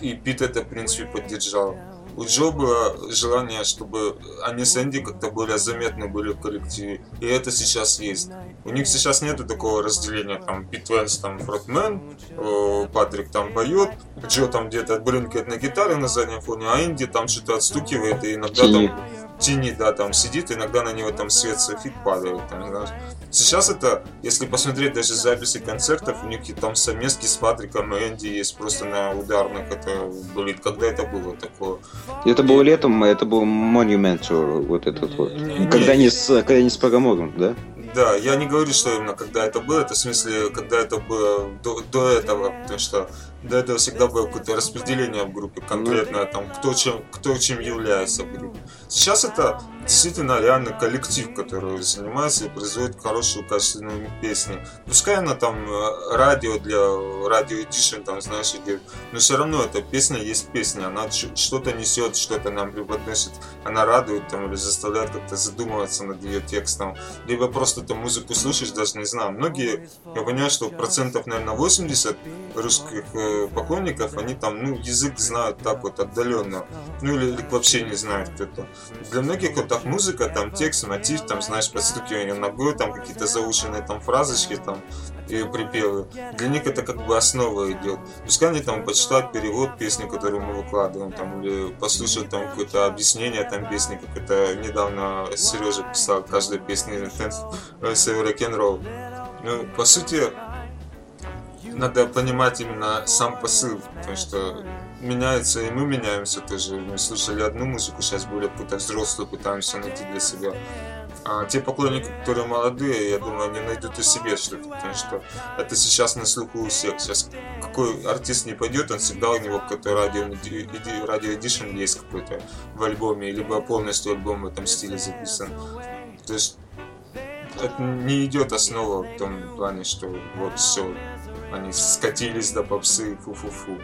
И Пит это, в принципе, поддержал. У Джо было желание, чтобы они с Энди как-то более заметны были в коллективе. И это сейчас есть. У них сейчас нету такого разделения, там, Пит Венс там фронтмен, э, Патрик там поет, Джо там где-то брынкает на гитаре на заднем фоне, а Энди там что-то отстукивает, и иногда там тени, да, там сидит, иногда на него там свет софит падает, там, знаешь. Сейчас это, если посмотреть даже записи концертов, у них и там совместки с Патриком и Энди есть просто на ударных, это, блин, когда это было такое? Это было летом, это был Monumental, вот этот вот. Не- Когда не. с, когда они с Погомогом, да? Да, я не говорю, что именно когда это было, это в смысле, когда это было до, до этого, потому что до этого всегда было какое-то распределение в группе конкретное, там, кто чем, кто чем является в группе. Сейчас это действительно реально коллектив, который занимается и производит хорошую, качественную песню. Пускай она там э, радио для радио Edition, там, знаешь, идет, но все равно эта песня есть песня, она что-то несет, что-то нам преподносит, она радует там или заставляет как-то задумываться над ее текстом, либо просто ты музыку слушаешь, даже не знаю. Многие, я понимаю, что процентов, наверное, 80 русских э, поклонников, они там, ну, язык знают так вот отдаленно, ну, или, или вообще не знают кто-то. Для многих вот так музыка, там, текст, мотив, там, знаешь, подстукивание ногой, там, какие-то заученные там фразочки, там, и припевы. Для них это как бы основа идет. Пускай они там почитают перевод песни, которую мы выкладываем, там, или послушают там какое-то объяснение там песни, как это недавно Сережа писал, каждой песни Рок-н-ролл. Ну, по сути, надо понимать именно сам посыл, потому что меняется, и мы меняемся тоже. Мы слушали одну музыку, сейчас более какую-то взрослую пытаемся найти для себя. А те поклонники, которые молодые, я думаю, они найдут и себе что-то, потому что это сейчас на слуху у всех. Сейчас какой артист не пойдет, он всегда у него какой-то радио, радио эдишн есть какой-то в альбоме, либо полностью альбом в этом стиле записан. То есть это не идет основа в том плане, что вот все, они скатились до попсы, фу-фу-фу.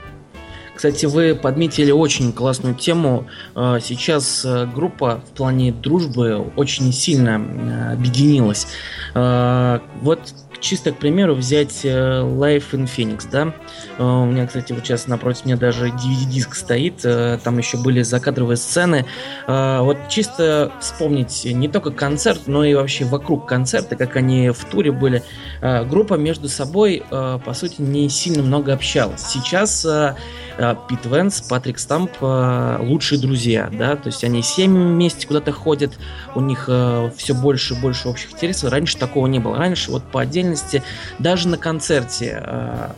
Кстати, вы подметили очень классную тему. Э, Сейчас э, группа в плане дружбы очень сильно э, объединилась. Э, Вот чисто, к примеру, взять э, Life in Phoenix, да. Э, у меня, кстати, вот сейчас напротив меня даже DVD-диск стоит, э, там еще были закадровые сцены. Вот чисто вспомнить не только концерт, но и вообще вокруг концерта, как они в туре были. Группа между собой, по сути, не сильно много общалась. Сейчас Пит Венс, Патрик Стамп лучшие друзья, да, то есть они семьями вместе куда-то ходят, у них все больше и больше общих интересов. Раньше такого не было. Раньше вот по отдельности, даже на концерте э,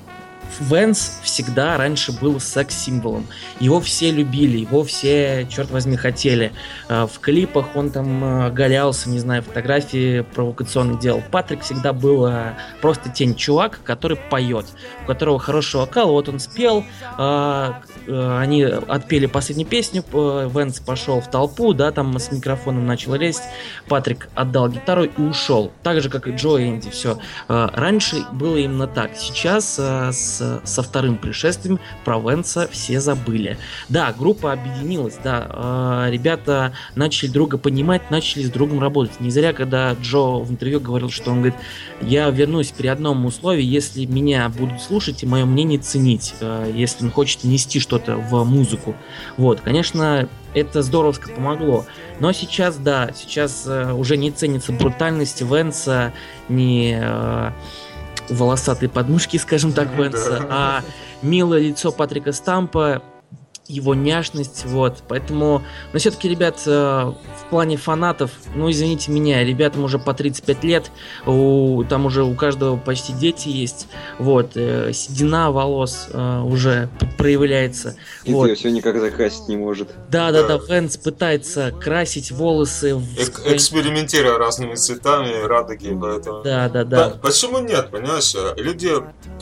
Венс всегда раньше был секс-символом. Его все любили, его все, черт возьми, хотели. Э, В клипах он там э, галялся, не знаю, фотографии провокационные делал. Патрик всегда был просто тень чувак, который поет, у которого хороший вокал. Вот он спел, они отпели последнюю песню, э, Венс пошел в толпу, да, там с микрофоном начал лезть. Патрик отдал гитару и ушел. Так же, как и Джо и Энди. Все. Раньше было именно так. Сейчас э, с, со вторым пришествием про Венса все забыли. Да, группа объединилась, да. э, Ребята начали друга понимать, начали с другом работать. Не зря, когда Джо в интервью говорил, что он говорит, я вернусь при одном условии, если меня будут слушать и мое мнение ценить, э, если он хочет нести что-то в музыку. Вот, конечно, это здоровско помогло. Но сейчас, да, сейчас э, уже не ценится брутальность Венса, не э, волосатые подмышки, скажем так, Венса, а милое лицо Патрика Стампа, его няшность, вот. Поэтому, но все-таки, ребят, э, в плане фанатов, ну, извините меня, ребятам уже по 35 лет, у, там уже у каждого почти дети есть, вот, э, седина волос э, уже проявляется, И вот. ты все никак закрасить не может. Да, да, да, Да. Венс пытается красить волосы в Эк- экспериментируя разными цветами, радуги, поэтому... Да, да, да. По- Почему нет, понимаешь? Люди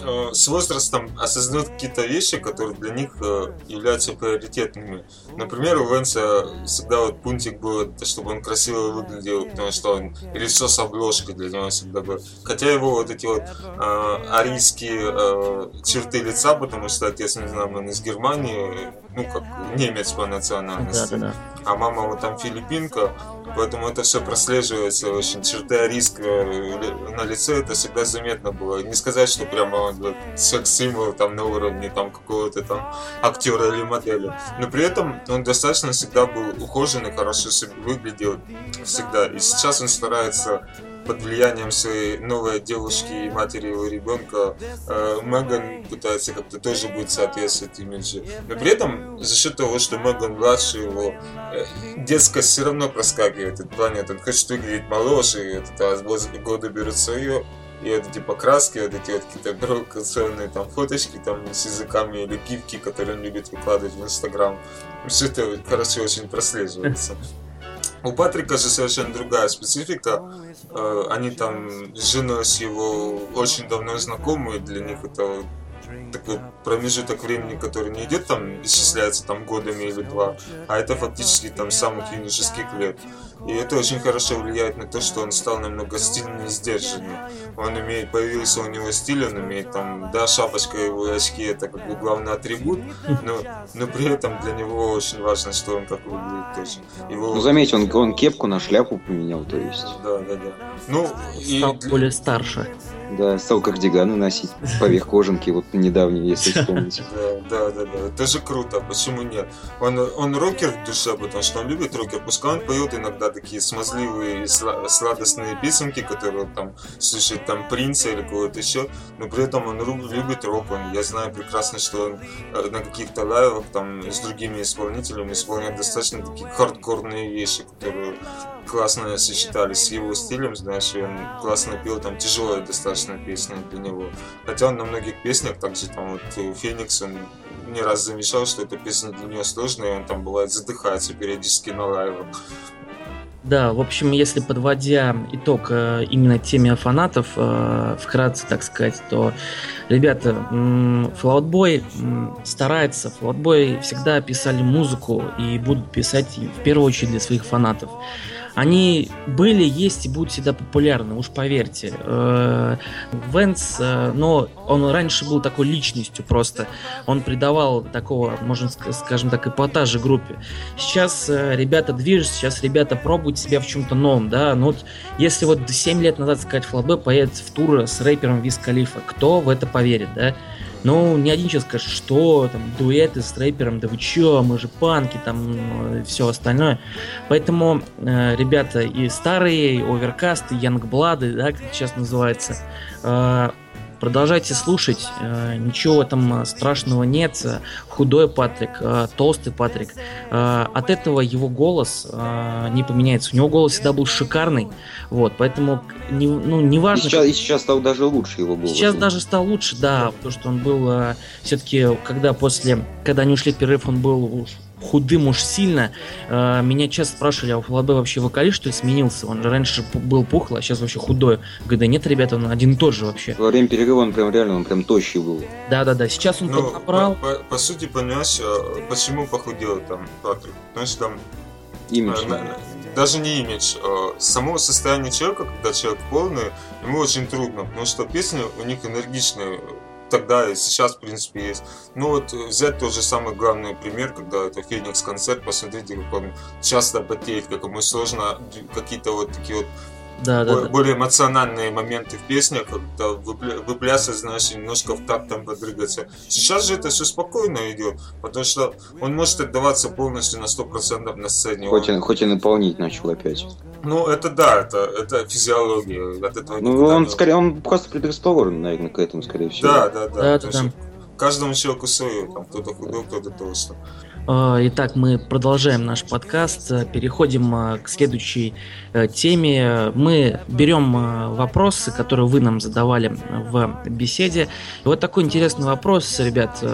э, с возрастом осознают какие-то вещи, которые для них э, являются приоритетными. Например, у Венса всегда вот пунктик был, чтобы он красиво выглядел, потому что он лицо с обложкой для него всегда было. Хотя его вот эти вот э, арийские э, черты лица, потому что отец, не знаю, он из Германии, ну как немец по национальности Да, да, да. а мама вот там филиппинка, поэтому это все прослеживается очень. Черты ариска на лице это всегда заметно было. Не сказать, что прямо он вот секс-символ там на уровне там какого-то там актера или модели. Но при этом он достаточно всегда был ухоженный, хорошо выглядел всегда. И сейчас он старается под влиянием своей новой девушки и матери его ребенка э, Меган пытается как-то тоже будет соответствовать имиджу. Но при этом за счет того, что Меган младше его, э, детскость все равно проскакивает этот планет. Он хочет выглядеть моложе, и вот это годы берут свое. И вот эти покраски, вот эти вот какие-то провокационные там фоточки там с языками или гифки, которые он любит выкладывать в Инстаграм. Все это хорошо очень прослеживается. У Патрика же совершенно другая специфика. Э, Они там с женой с его очень давно знакомы, для них это такой промежуток времени, который не идет там, исчисляется там годами или два, а это фактически там самых юношеских лет. И это очень хорошо влияет на то, что он стал намного стильнее и сдержаннее. Он умеет, появился у него стиль, он умеет там, да, шапочка его и очки это как бы главный атрибут, но, но при этом для него очень важно, что он как выглядит тоже. Его... Ну, заметь, он, он кепку на шляпу поменял, то есть. Да, да, да. Ну, и Стал для- более старше. Да, стал кардиганы носить поверх кожанки, вот недавний, если вспомнить. Да, да, да, да. Это же круто. Почему нет? Он, он рокер в душе, потому что он любит рокер. Пускай он поет иногда такие смазливые, и сладостные песенки, которые там слушает там Принца или кого-то еще, но при этом он любит рок. Он, я знаю прекрасно, что он э, на каких-то лайвах там с другими исполнителями исполняет достаточно такие хардкорные вещи, которые классно сочетались с его стилем, знаешь, и он классно пел там тяжелые достаточно песни для него. Хотя он на многих песнях, также там вот у Феникс, он не раз замечал, что эта песня для него сложная, и он там бывает задыхается периодически на лайвах. Да, в общем, если подводя итог э, именно теме фанатов, э, вкратце, так сказать, то, ребята, Fallout старается, Fallout всегда писали музыку и будут писать в первую очередь для своих фанатов. Они были, есть и будут всегда популярны, уж поверьте. Э, Венс, э, но он раньше был такой личностью просто. Он придавал такого, можно ск- скажем так, эпатажа группе. Сейчас э, ребята движутся, сейчас ребята пробуют себя в чем-то новом, да. Но вот если вот 7 лет назад сказать Флабе поедет в тур с рэпером Виз кто в это поверит, да? Ну, ни один сейчас скажет, что там дуэты с рэпером, да вы чё, мы же панки, там все остальное. Поэтому э, ребята и старые, и оверкасты, янгблады, да, как сейчас называется, э, продолжайте слушать, э, ничего в этом э, страшного нет. Э, Худой Патрик, толстый Патрик, от этого его голос не поменяется. У него голос всегда был шикарный, вот, поэтому не, ну, И неважно... сейчас, и сейчас стал даже лучше его голос. Сейчас даже стал лучше, да, потому что он был все-таки, когда после, когда они ушли в перерыв, он был худым уж сильно. Э, меня часто спрашивали, а у Флабе вообще вокалист, что ли, сменился? Он же раньше был пухлый, а сейчас вообще худой. Говорю, да нет, ребята, он один и тот же вообще. Во время перерыва он прям реально, он прям тощий был. Да-да-да, сейчас он Ну, поднабрал. по, по- по сути, понимаешь, э, почему похудел там Патрик? Потому что там Имидж. Э, на- на- Даже не имидж. э, Само состояние человека, когда человек полный, ему очень трудно, потому что песни у них энергичные. Тогда и сейчас, в принципе, есть. Ну вот э, взять тот же самый главный пример, когда это Феникс концерт, посмотрите, как он часто потеет, как ему сложно какие-то вот такие вот Да-да-да. бо- более эмоциональные моменты в песнях, когда выпля- выплясывать, знаешь, немножко в такт там подрыгаться. Сейчас же это все спокойно идет, потому что он может отдаваться полностью на 100% на сцене. Хоть Он- он, хоть и наполнить начал опять. ну, это да, это, это физиология. От этого Ну, он не- скорее, он просто предрасположен, наверное, к этому, скорее всего. Да, да, да. Да, да, Каждому человеку свое. Там кто-то худой, кто-то толстый. Э, Итак, мы продолжаем наш подкаст, э, переходим э, к следующей э, теме. Мы берем вопросы, которые вы нам задавали в беседе. Вот такой интересный вопрос, ребят.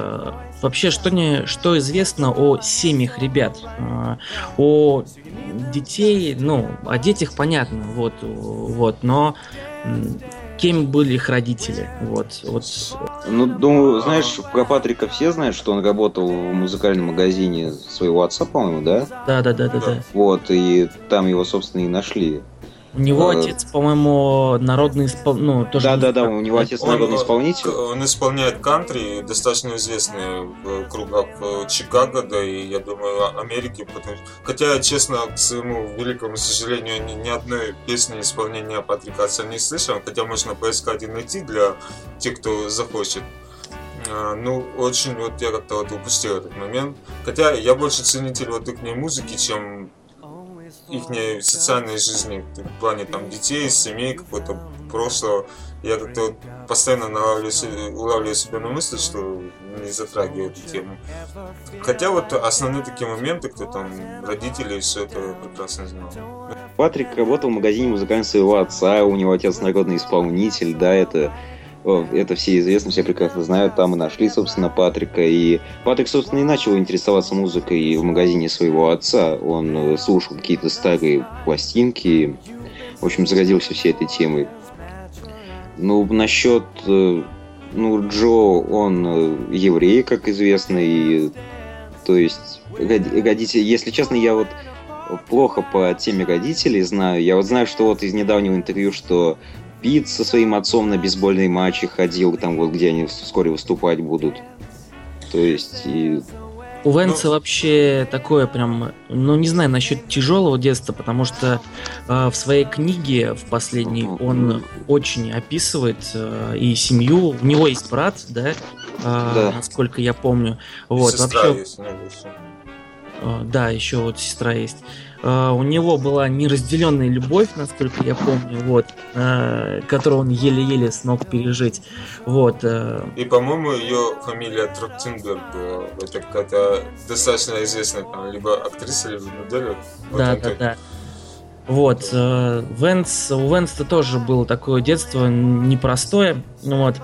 Вообще, что, не, что известно о семьях ребят? О детей, ну, о детях понятно, вот, вот, но кем были их родители? Вот, вот Ну, думаю, знаешь, про Патрика все знают, что он работал в музыкальном магазине своего отца, по-моему, да? да, да, да, да, да. Вот, и там его, собственно, и нашли. У него Э, отец, по-моему, народный испол... ну, тоже Да-да-да, музыкант. у него отец Он, народный э, исполнитель. к- Он исполняет кантри, достаточно известный в кругах э, Чикаго, да и, я думаю, Америки. Потому... Хотя, честно, к своему великому сожалению, ни, ни одной песни исполнения Патрика Отца не слышал, хотя можно поискать и найти для тех, кто захочет. Ну, очень вот я как-то вот упустил этот момент. Хотя я больше ценитель вот их музыки, чем их социальной жизни, в плане там детей, семей, какого-то прошлого. Я как-то постоянно налавливаю улавливаю себя на мысли, что не затрагиваю эту тему. Хотя вот основные такие моменты, кто там родители, все это я прекрасно знал. Патрик работал в магазине музыкального своего отца, у него отец народный исполнитель, да, это это все известно, все прекрасно знают, там и нашли, собственно, Патрика, и Патрик, собственно, и начал интересоваться музыкой в магазине своего отца, он э, слушал какие-то старые пластинки, в общем, заразился всей этой темой. Ну, насчет, э, ну, Джо, он э, еврей, как известно, и, то есть, роди- родители, если честно, я вот плохо по теме родителей знаю. Я вот знаю, что вот из недавнего интервью, что Пит со своим отцом на бейсбольные матчи ходил, там вот где они вскоре выступать будут. То есть, и... У Венца Ну- вообще такое прям, ну не знаю насчет тяжелого детства, потому что э, в своей книге в последней он очень описывает э, и семью. У него есть брат, да, э, Да. насколько я помню. Вот Сестра вообще, есть. э, да, еще вот сестра есть. Э, у него была неразделенная любовь, насколько я помню, вот, э, которую он еле-еле смог пережить. Вот. э, И, по-моему, ее фамилия Трохтенберг была. Это какая-то достаточно известная там либо актриса, либо модель. Вот Да, он да, да. Вот, э, Венс, у Венса тоже было такое детство непростое, ну вот,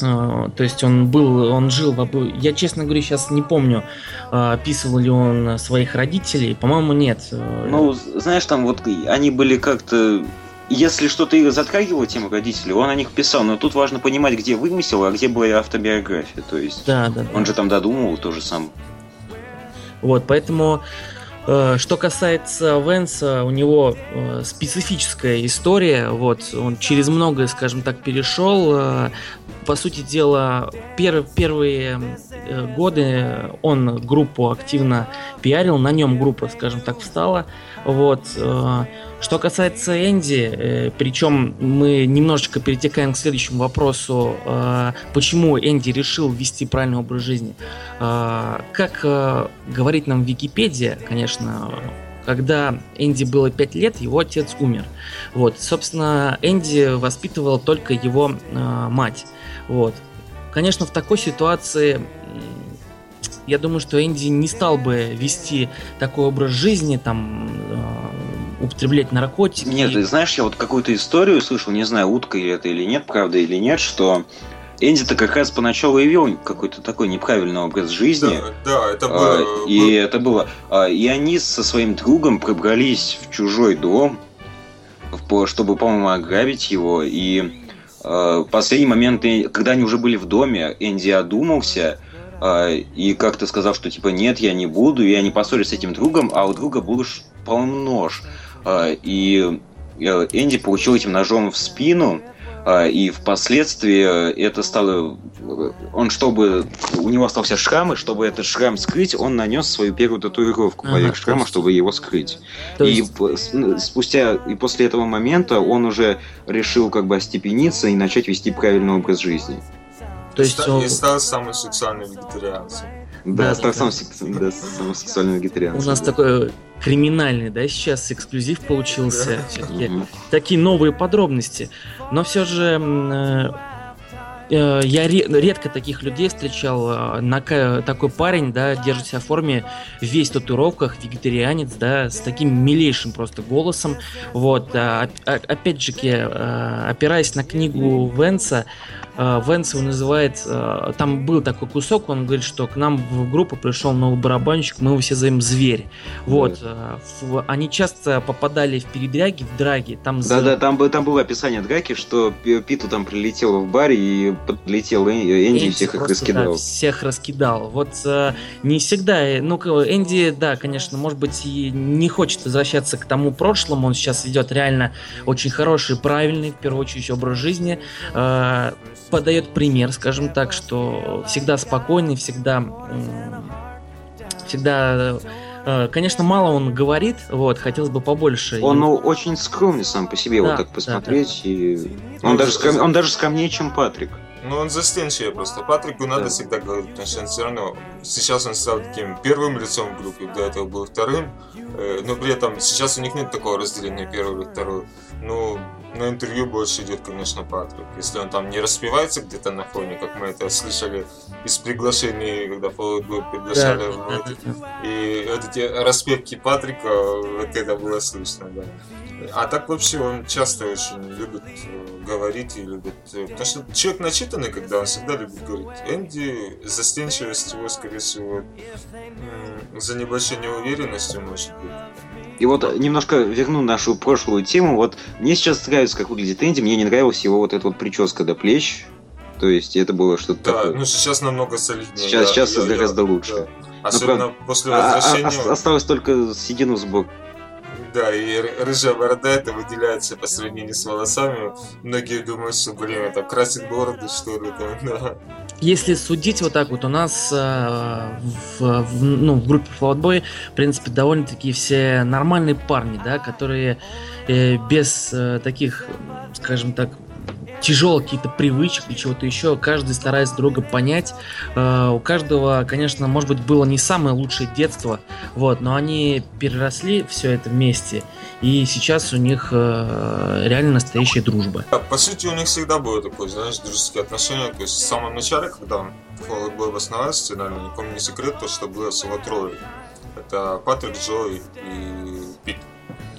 то есть он был, он жил, в обо- я честно говоря сейчас не помню, э, описывал ли он своих родителей, по-моему нет. Э, Ну, знаешь, там вот они были как-то... Если что-то и затрагивало тему родителей, он о них писал, но тут важно понимать, где вымысел, а где была автобиография. То есть да, да, да. он же там додумывал то же самое. Вот, поэтому, Э, Что касается Венса, у него э, специфическая история. Вот он через многое, скажем так, перешел. По сути дела, пер- первые э, годы он группу активно пиарил, на нем группа, скажем так, встала. Вот. э, Что касается Энди, э, причем мы немножечко перетекаем к следующему вопросу, почему Энди решил вести правильный образ жизни. Как говорит нам Википедия, конечно, когда Энди было 5 лет, его отец умер. Вот, собственно, Энди воспитывала только его э, мать. Вот. Конечно, в такой ситуации я думаю, что Энди не стал бы вести такой образ жизни, там, э, употреблять наркотики. Нет, ты знаешь, я вот какую-то историю слышал, не знаю, утка или это или нет, правда или нет, что Энди-то как раз поначалу и вел какой-то такой неправильный образ жизни. Да, да, это А, было... и это было. а, И они со своим другом пробрались в чужой дом, чтобы, по-моему, ограбить его. И последний момент, э, когда они уже были в доме, Энди одумался а, и как-то сказал, что типа нет, я не буду, и они поссорились с этим другом, а у друга был ш- по-моему, нож. А, И э, Энди получил этим ножом в спину, и впоследствии э, это стало... э, Он, чтобы... У него остался шрам, и чтобы этот шрам скрыть, он нанес свою первую татуировку Ага, поверх шрама, есть- чтобы его скрыть. То и есть- ну, спустя... И после этого момента он уже решил как бы остепениться и начать вести правильный образ жизни. То есть И стал самым сексуальным вегетарианцем. Да, Да, да, секс- да, самым сексуальным вегетарианцем. у нас такой криминальный, да, сейчас эксклюзив получился. Мгм. такие новые подробности. Но все же э, э, я ре- редко таких людей встречал. э, ка- такой парень, да, держит себя в форме, весь в татуировках, вегетарианец, да, с таким милейшим просто голосом. Вот, а, а- опять же, опираясь на книгу Венса, э, Венс его называет, э, там был такой кусок, он говорит, что к нам в группу пришел новый барабанщик, мы его все зовем Зверь. Вот, э, в- они часто попадали в передряги, в драги, там за- Да-да, там, там было описание драки, что Пи- Питу там прилетело в баре и подлетел Эн- Энди и всех их просто, раскидал. да, всех раскидал. Вот не всегда, э, ну, Энди, да, конечно, может быть, и не хочет возвращаться к тому прошлому, он сейчас ведет реально очень хороший, правильный, в первую очередь, образ жизни, подает пример, скажем так, что всегда спокойный, всегда, всегда, э, конечно, мало он говорит, вот, хотелось бы побольше. Он И- ну, очень скромный сам по себе, Да, вот так да, посмотреть. И... Ну, Он, даже скром- он даже скромнее, чем Патрик. Ну, он застенчивый просто. Патрику надо Да. всегда говорить, потому что он все равно... Сейчас он стал таким первым лицом в группе, до этого был вторым. Э, Но при этом сейчас у них нет такого разделения первый или второй. Ну, на интервью больше идет, конечно, Патрик. Если он там не распевается где-то на фоне, как мы это слышали из приглашений, когда Fallout Boy приглашали в да, эти- да, да. И вот эти распевки Патрика, вот это было слышно, да. А так вообще он часто очень любит э, говорить и любит... э, Потому что человек начитанный, когда он всегда любит говорить. Энди застенчивость его, скорее всего, за небольшой неуверенностью, может быть. И вот немножко верну нашу прошлую тему. Вот мне сейчас нравится, как выглядит Энди. Мне не нравилась его вот эта вот прическа до плеч. То есть это было что-то Да, такое. ну сейчас намного солиднее. Сейчас- да, сейчас я- я- гораздо лучше. да. Особенно после А- а- возвращения. ос- осталось только седину сбоку. Да, и ры- рыжая борода это выделяется по сравнению с волосами. Многие думают, что, блин, это красит бороду, что ли, там, да. Если судить вот так вот, у нас э, в, в- ну, в группе Fallout Boy, в принципе, довольно-таки все нормальные парни, да, которые э, без э, таких, скажем так, тяжелых каких-то привычек и чего-то еще, каждый старается друга понять. Э, у каждого, конечно, может быть, было не самое лучшее детство, вот, но они переросли все это вместе, и сейчас у них э, реально настоящая дружба. Да, По сути, у них всегда было такое, знаешь, дружеские отношения. То есть в самом начале, когда Fallout Boy обосновался, наверное, никому не секрет, то, что было всего трое. Это Патрик, Джо и и Пит.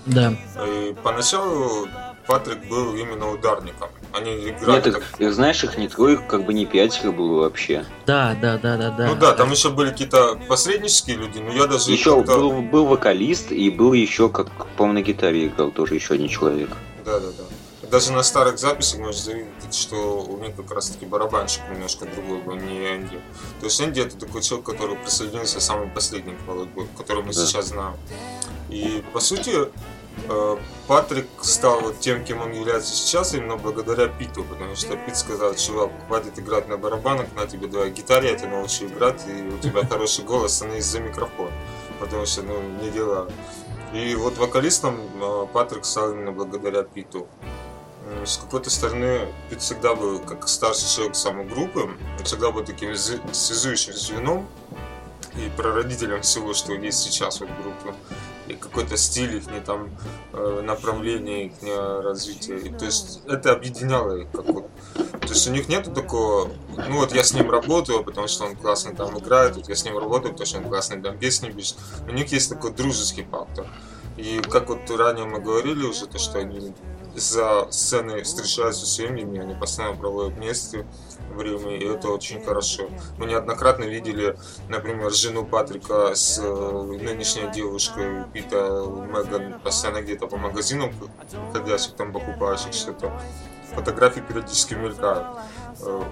Да. И поначалу Патрик был именно ударником. Они играли Нет, так- их, их, знаешь, их не трое, как бы не пятеро было вообще. Да, да, да, да, да. Ну да, там еще были какие-то посреднические люди, но я даже Еще как-то- был, был вокалист и был еще, как, по-моему, на гитаре играл тоже еще один человек. Да, да, да. даже на старых записях можно заметить, что у них как раз таки барабанщик немножко другой был, не Энди. То есть Энди это такой человек, который присоединился самый последний к который мы Да. сейчас знаем. И по сути Патрик стал тем, кем он является сейчас, именно благодаря Питу, потому что Пит сказал, чувак, хватит играть на барабанах, на тебе давай гитаре, я тебя научу играть, и у тебя хороший голос, становись за микрофон, потому что, ну, не дела. И вот вокалистом э, Патрик стал именно благодаря Питу. С какой-то стороны, Пит всегда был как старший человек самой группы, он всегда был таким связующим звеном и прародителем всего, что есть сейчас вот в группе. И какой-то стиль их, не там э, направление их развития. И, то есть это объединяло их как вот. То есть у них нету такого, ну вот я с ним работаю, потому что он классно там играет, вот я с ним работаю, потому что он классный там песни пишет. У них есть такой дружеский фактор. И как вот ранее мы говорили уже, то, что они за сценой встречаются с семьями, они постоянно проводят вместе время, и это очень хорошо. Мы неоднократно видели, например, жену Патрика с э, нынешней девушкой Пита Меган постоянно где-то по магазинам ходящих, там покупающих что-то. Фотографии периодически мелькают. Э,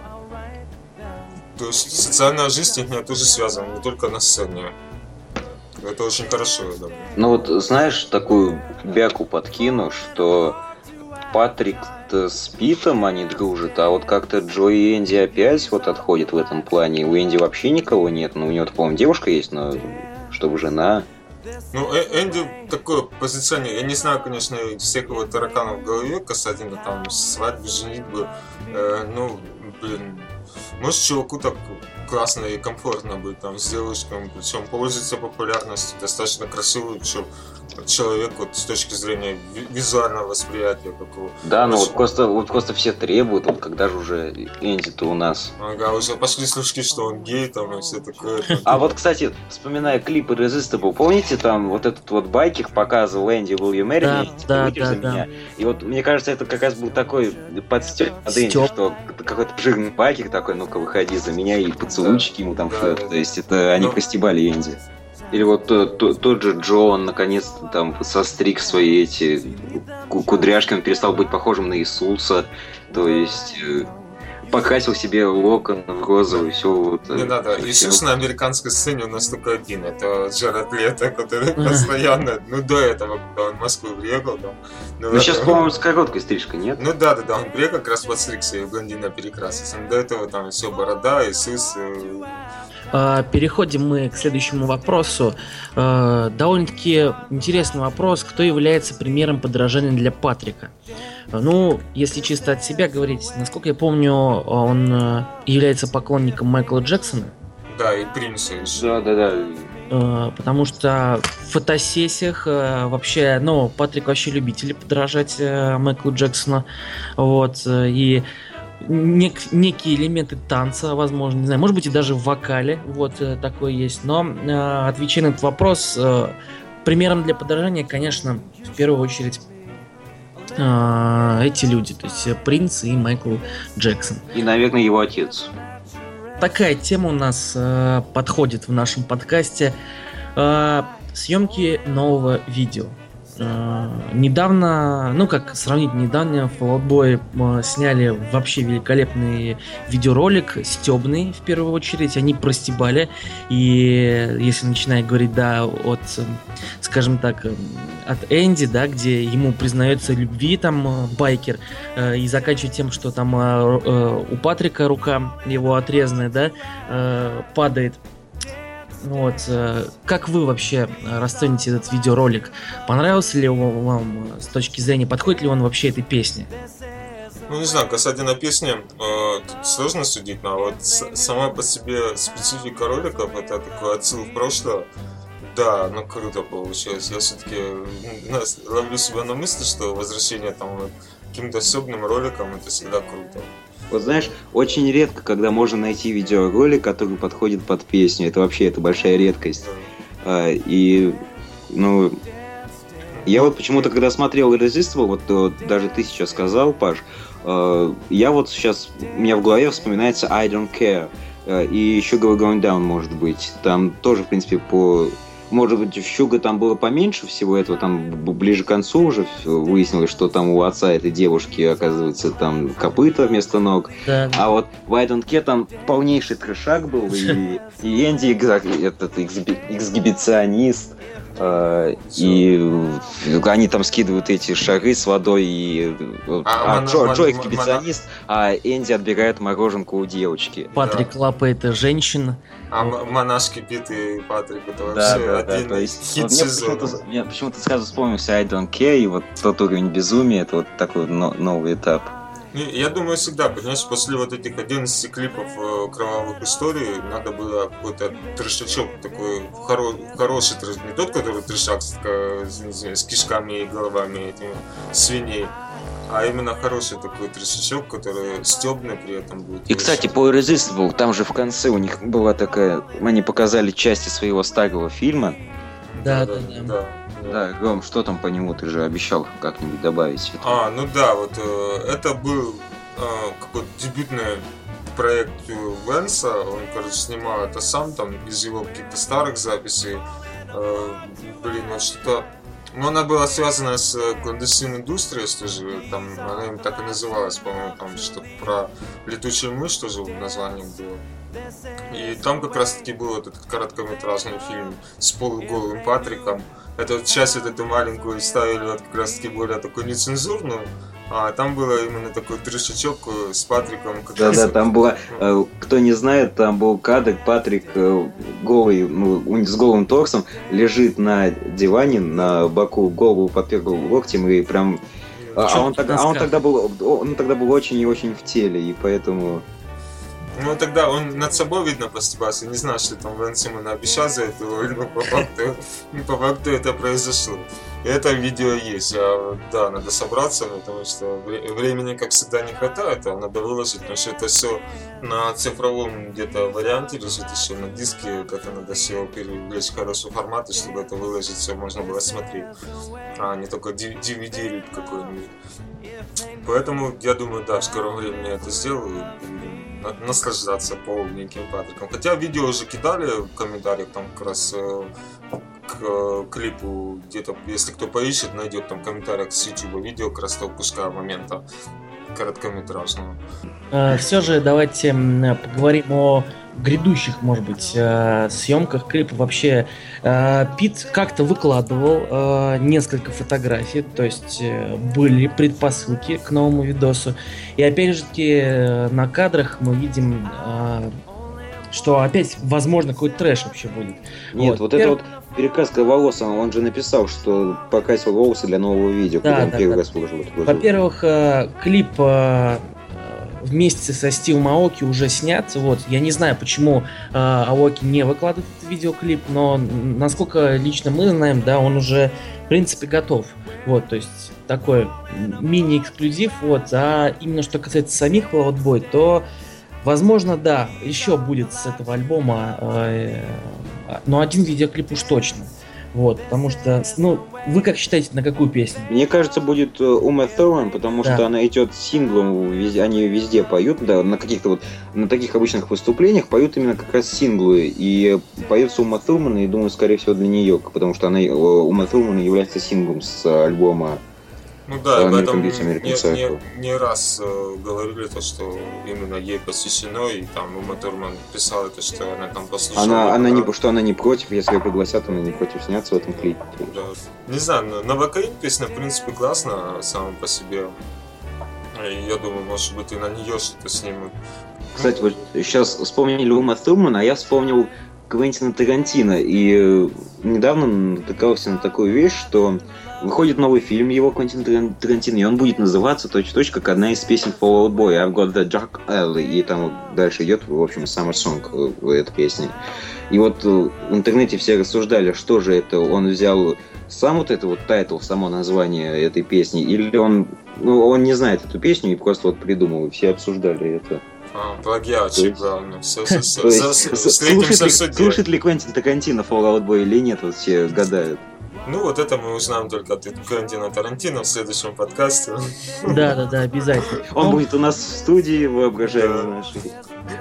То есть социальная жизнь их тоже связана, не только на сцене. Это очень хорошо, я думаю. Ну вот, знаешь, такую бяку подкину, что Патрик с Питом они дружат, а вот как-то Джо и Энди опять вот отходят в этом плане. У Энди вообще никого нет, ну у него, по-моему, девушка есть, но чтобы жена. Ну, Э- Энди такое позиционер. Я не знаю, конечно, всех его тараканов в голове касательно там свадьбы, женитьбы. Э, ну, блин, может, чуваку так классно и комфортно быть там с девушками, причем пользуется популярностью, достаточно красивый чел- человек вот с точки зрения ви- визуального восприятия какого. Да, ну вот просто, вот просто все требуют, вот когда же уже Энди-то у нас. Ага, уже пошли слушки, что он гей там и все такое. А вот, кстати, вспоминая клипы Irresistible, помните, там вот этот вот байкер показывал Энди Will You Marry Да, Me? Типа, да, «Выйдешь да, за да. меня?» И вот мне кажется, это как раз был такой подстёп от Энди, что какой-то жирный байкер такой, ну-ка выходи за меня, и поцелуйчики ему там Да, да, То есть это они Ну. постебали Энди. Или вот то- то- тот же Джо, он наконец-то там состриг свои эти ку- кудряшки, он перестал быть похожим на Иисуса, то есть э, покрасил себе локон в розовый, все вот. э, Не надо. всё. Иисус на американской сцене у нас только один. Это Джаред Лето, который постоянно, ну до этого, когда он в Москву приехал, там. Ну сейчас, это- по-моему, с короткой стрижкой, нет? Ну да, да, да, он приехал как раз подстригся и блондина перекрасился. Но До этого там все борода, Иисус. А, Переходим мы к следующему вопросу. А, Довольно-таки интересный вопрос. Кто является примером подражания для Патрика? А, Ну, если чисто от себя говорить, насколько я помню, он является поклонником Майкла Джексона. Да, и Принца. Да, да, да. Потому что в фотосессиях вообще, ну, Патрик вообще любитель подражать Майклу Джексону. Вот. И нек- некие элементы танца, возможно, не знаю, может быть и даже в вокале, вот э, такое есть. Но э, отвечая на этот вопрос, э, примером для подражания, конечно, в первую очередь э, эти люди, то есть э, Принц и Майкл Джексон И, наверное, его отец. такая тема у нас э, подходит в нашем подкасте. Э, съемки нового видео. Э, недавно, ну как сравнить недавно, Fall Out Boy э, сняли вообще великолепный видеоролик, стебный в первую очередь, они простебали, и если начинать говорить, да, от, скажем так, от Энди, да, где ему признается любви там байкер, э, и заканчивать тем, что там э, э, у Патрика рука его отрезанная, да, э, падает. Вот, э, как вы вообще э, расцените этот видеоролик? Понравился ли он вам э, с точки зрения, подходит ли он вообще этой песне? Ну, не знаю, касательно песни, э, тут сложно судить, но вот сама по себе специфика роликов, это такой отсыл в прошлое. Да, ну круто получилось. Я все-таки ловлю себя на мысли, что возвращение там вот каким-то особенным роликам это всегда круто. Вот знаешь, очень редко, когда можно найти видеоролик, который подходит под песню. Это вообще это большая редкость. А, и, ну, я вот почему-то, когда смотрел Irresistible, вот э, даже ты сейчас сказал, Паш, э, я вот сейчас, у меня в голове вспоминается I Don't Care. Э, и еще Go Going Down, может быть. Там тоже, в принципе, по может быть, в Щуга там было поменьше всего этого, там ближе к концу уже выяснилось, что там у отца этой девушки, оказывается, там копыта вместо ног. Да. А вот в I Don't Care там полнейший трешак был, и, и Энди этот эксгибиционист, и э, они там скидывают эти шары с водой, и э, А, а, Джо, Джо эксгибиционист, а Энди отбирает мороженку у девочки. Патрик лапает женщин. А м- монашки Пит и Патрик это Да, вообще да, да, один то есть хит вот мне почему-то, мне почему-то сразу вспомнился I Don't Care, и вот тот уровень безумия, это вот такой но- новый этап. Не, Я думаю, всегда, понимаешь, после вот этих 11 клипов э, кровавых историй надо было какой-то трешачок такой, хоро- хороший трэш, не тот, который трешак с, с- кишками и головами этими свиней, а именно хороший такой трешачок, который стебный при этом будет. И, кстати, по Irresistible, там же в конце у них была такая... Они показали части своего старого фильма. Да, да, да, да. да. Да, Ром, что там по нему? Ты же обещал как-нибудь добавить. это. А, ну да, вот э, это был э, какой-то дебютный проект Венса. Он, короче, снимал это сам там из его каких-то старых записей. Э, блин, вот что-то. Ну, она была связана с Clandestine Industries тоже, там она им так и называлась, по-моему, там что-то про летучую мышь тоже в названии было. И там как раз таки был этот короткометражный фильм с полуголым Патриком. Это вот часть вот эту маленькую ставили вот как раз таки более такую нецензурную, а там было именно такой трешечок с Патриком. как Да-да, вот. там была... э, Кто не знает, там был кадр, Патрик э, голый, ну, с голым торсом, лежит на диване, на боку, голову подпергал локтем и прям... А, а он, тогда, а он тогда был, он тогда был очень и очень в теле, и поэтому... Ну тогда он над собой, видно, постебался. Не знаю, что там Ван Симон обещал за роль, но по факту, по факту это произошло. Это видео есть. А, да, надо собраться, потому что вре- времени, как всегда, не хватает, а надо выложить, потому что это все на цифровом где-то варианте лежит еще на диске, это надо все перевлечь в хороший формат, и чтобы это выложить, все можно было смотреть, а не только DVD какой-нибудь. Поэтому я думаю, да, в скором времени это сделаю. Наслаждаться полненьким Патриком. Хотя видео уже кидали в комментариях, там как раз э, к э, клипу где-то, если кто поищет, найдет там в комментариях с YouTube видео как раз того куска момента короткометражного. Все же давайте поговорим о грядущих, может быть, э, съемках клипа. Вообще, э, Пит как-то выкладывал э, несколько фотографий, то есть были предпосылки к новому видосу. И опять же таки на кадрах мы видим, что опять, возможно, какой-то трэш вообще будет. Нет, Вот. вот, Пер- это вот перекраска волос, он, он же написал, что покрасил волосы для нового видео, Да, когда он да, первый да. раз выложил. Во-первых, клип вместе со Стив Маоки уже снят. Вот, я не знаю, почему э, Аоки не выкладывает этот видеоклип, но насколько лично мы знаем, да, он уже в принципе готов. Вот, то есть такой мини-эксклюзив. Вот, а именно что касается самих Fall Out Boy, то Возможно, да, еще будет с этого альбома, э, но один видеоклип уж точно. Вот, потому что, ну, вы как считаете, на какую песню? Мне кажется, будет э, Ума Thurman, потому Да. что она идет синглом, везде, они везде поют, да, на каких-то вот, на таких обычных выступлениях поют именно как раз синглы, и поется Ума Thurman, и думаю, скорее всего, для нее, потому что она, э, Ума Thurman является синглом с э, альбома. Ну да, об этом не, не- не раз э, говорили то, что именно ей посвящено, и там Ума Турман писал это, что она там послушала. Она, она не, что она не против, если ее пригласят, она не против сняться в этом клипе. Да. Не знаю, но Новокаин песня, в принципе, классная сама по себе. И я думаю, может быть, и на нее что-то снимут. Кстати, вот сейчас вспомнили Ума Thurman, а я вспомнил Квентина Тарантино. И э, недавно натыкался на такую вещь, что выходит новый фильм его Квентина Таран- Тарантино, и он будет называться точь-в-точь как одна из песен Fall Out Boy, I've got the Jack Alley, и там дальше идет, в общем, Summer Song э, этой песне. И вот э, в интернете все рассуждали, что же это, он взял сам вот это вот title, само название этой песни, или он, ну, он не знает эту песню и просто вот придумал, и все обсуждали это. А, плагиатчик, есть- главное. Слушает, ли, Квентин Тарантино Fall Out Boy или нет, вот все гадают. Ну, вот это мы узнаем только от Квентина Тарантино в следующем подкасте. Да, да, да, обязательно. Он Ну, будет у нас в студии, воображаемый нашей.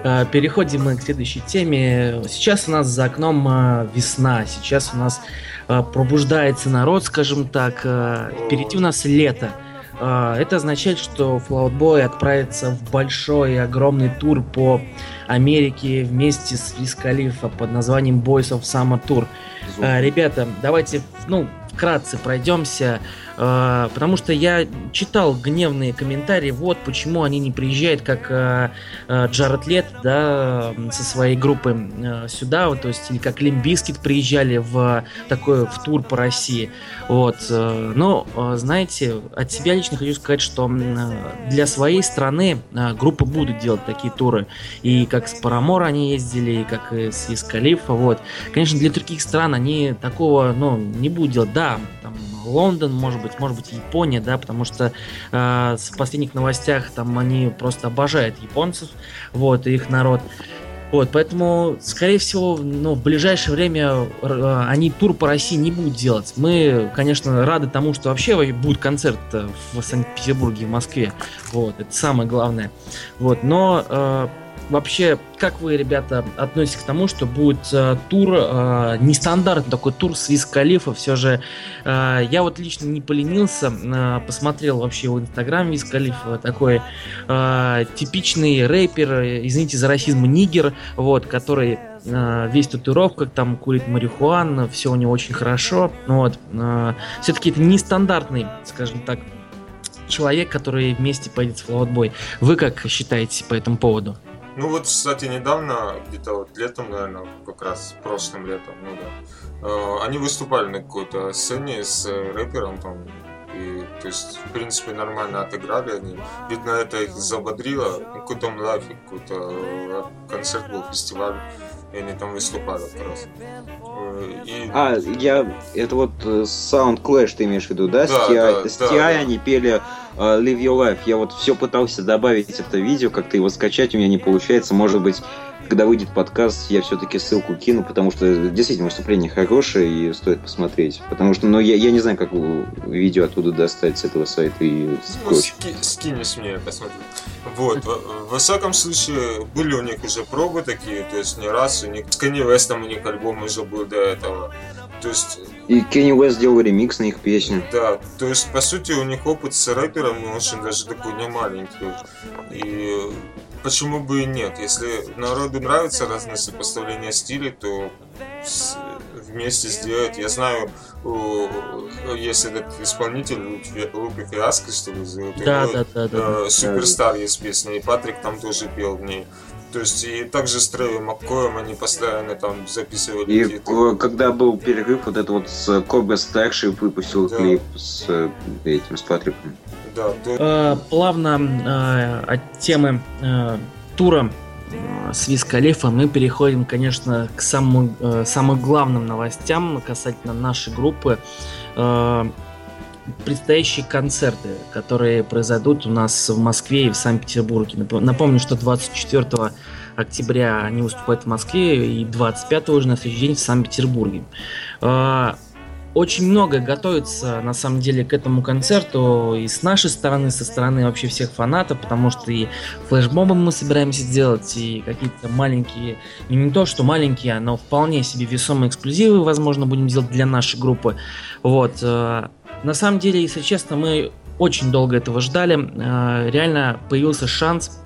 Э, Переходим мы к следующей теме. Сейчас у нас за окном э, весна, сейчас у нас пробуждается народ, скажем так. Впереди у нас лето. Э, Это означает, что Flout Boy отправится в большой и огромный тур по Америке вместе с Wiz Khalifa под названием Boys of Summer Tour. Э, Ребята, давайте, ну, вкратце пройдемся, э, потому что я читал гневные комментарии, вот почему они не приезжают, как э, э, Джаред Лето, да, со своей группой э, сюда, вот, то есть, или как Limp Bizkit приезжали в такой, в тур по России, вот, э, но, э, знаете, от себя лично хочу сказать, что э, для своей страны группы будут делать такие туры, и как с Paramore они ездили, и как с Wiz Khalifa, вот, Конечно, для других стран они такого, ну, не будут делать. Да, там Лондон, может быть, может быть Япония, да, потому что э, в последних новостях там они просто обожают японцев, вот, и их народ. Вот, поэтому, скорее всего, ну, в ближайшее время э, они тур по России не будут делать. Мы, конечно, рады тому, что вообще будет концерт э, в Санкт-Петербурге, в Москве. Вот, это самое главное. Вот, но э, вообще, как вы, ребята, относитесь к тому, что будет э, тур, э, нестандартный такой тур с Виз все же э, я вот лично не поленился, э, посмотрел вообще его инстаграм Виз такой э, типичный рэпер, э, извините за расизм, нигер, вот, который э, весь в татуировках, там курит марихуану, все у него очень хорошо, вот, все-таки это нестандартный, скажем так, человек, который вместе поедет в Boy. Вы как считаете по этому поводу? Ну вот, кстати, недавно, где-то вот летом, наверное, как раз прошлым летом, ну да, э, они выступали на какой-то сцене с э, рэпером там, и, то есть, в принципе, нормально отыграли они. Видно, это их забодрило. Ну, Какой-то лайф, какой-то э, концерт был, фестиваль, и они там выступали как раз. Э, И, А, я... Это вот Sound Clash ты имеешь в виду, да? Да, с T.I. да, с да, T.I. да. они пели Live Your Life. Я вот все пытался добавить это видео, как-то его скачать, у меня не получается. Может быть, когда выйдет подкаст, я все-таки ссылку кину, потому что действительно выступление хорошее и стоит посмотреть. Потому что, ну, я, я не знаю, как видео оттуда достать с этого сайта и Ну, ски- скинешь мне, я посмотрю. Вот, во, во всяком случае, были у них уже пробы такие, то есть не раз, у них с Kanye West'ом у них альбом уже был до этого. То есть, И Кенни Уэст сделал ремикс на их песню. да, то есть, по сути, у них опыт с рэперами очень даже такой не маленький. И почему бы и нет? Если народу нравятся разные сопоставления стилей, то с- вместе сделать. Я знаю, у- есть этот исполнитель Лука Фиаско, что ли, зовут Да, да, да, да. Э, Суперстар есть песня, и Патрик там тоже пел в ней. То есть и также с Трэви Маккоем они постоянно там записывали И какие-то... э, когда был перерыв, вот это вот с Кобра Старший выпустил Да. клип с э, этим, с Патриком. Да, то- Э, плавно э, от темы э, тура э, с Виз Калифа мы переходим, конечно, к самым, э, самым главным новостям касательно нашей группы. Э, предстоящие концерты, которые произойдут у нас в Москве и в Санкт-Петербурге. Нап- Напомню, что 24 октября они выступают в Москве и 25 уже на следующий день в Санкт-Петербурге. Э, очень много готовится на самом деле к этому концерту и с нашей стороны, со стороны вообще всех фанатов, потому что и флешмобы мы собираемся сделать, и какие-то маленькие, и не то, что маленькие, но вполне себе весомые эксклюзивы, возможно, будем делать для нашей группы. Вот. На самом деле, если честно, мы очень долго этого ждали. Э, Реально появился шанс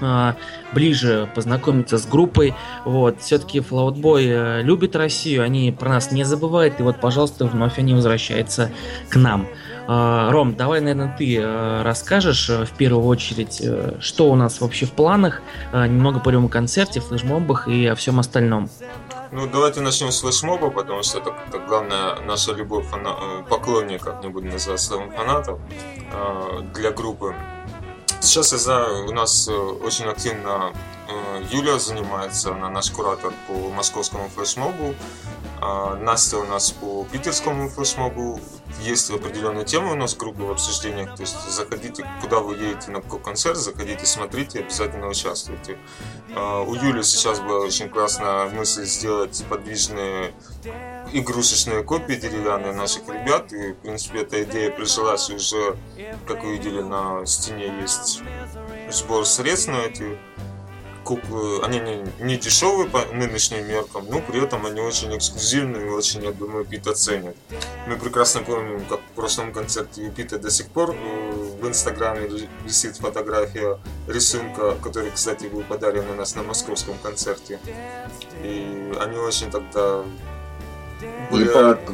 э, ближе познакомиться с группой. Вот, все-таки Flout Boy любит Россию, они про нас не забывают, и вот, пожалуйста, вновь они возвращаются к нам. Э, Ром, давай, наверное, ты э, расскажешь э, в первую очередь, э, что у нас вообще в планах, немного поговорим о концерте, флешмобах и о всем остальном. Ну, давайте начнем с флешмоба, потому что это, это главная наша любовь фана- э, поклонников, не буду называть словом фанатов, э, для группы. Сейчас я знаю, у нас э, очень активно Юля занимается, она наш куратор по московскому флешмобу. А, Настя у нас по питерскому флешмобу. Есть определенная тема у нас группы в обсуждениях. То есть заходите, куда вы едете на какой концерт, заходите, смотрите, обязательно участвуйте. А, У Юли сейчас была очень классная мысль сделать подвижные игрушечные копии деревянные наших ребят. И, в принципе, эта идея прижилась уже, как вы видели, на стене есть сбор средств на эти куклы. Они не, не дешевые по нынешним меркам, но при этом они очень эксклюзивные и очень, я думаю, Пит оценит. Мы прекрасно помним, как в прошлом концерте Пита до сих пор э, в Инстаграме висит фотография рисунка, который, кстати, был подарен у нас на московском концерте. И они очень тогда Или,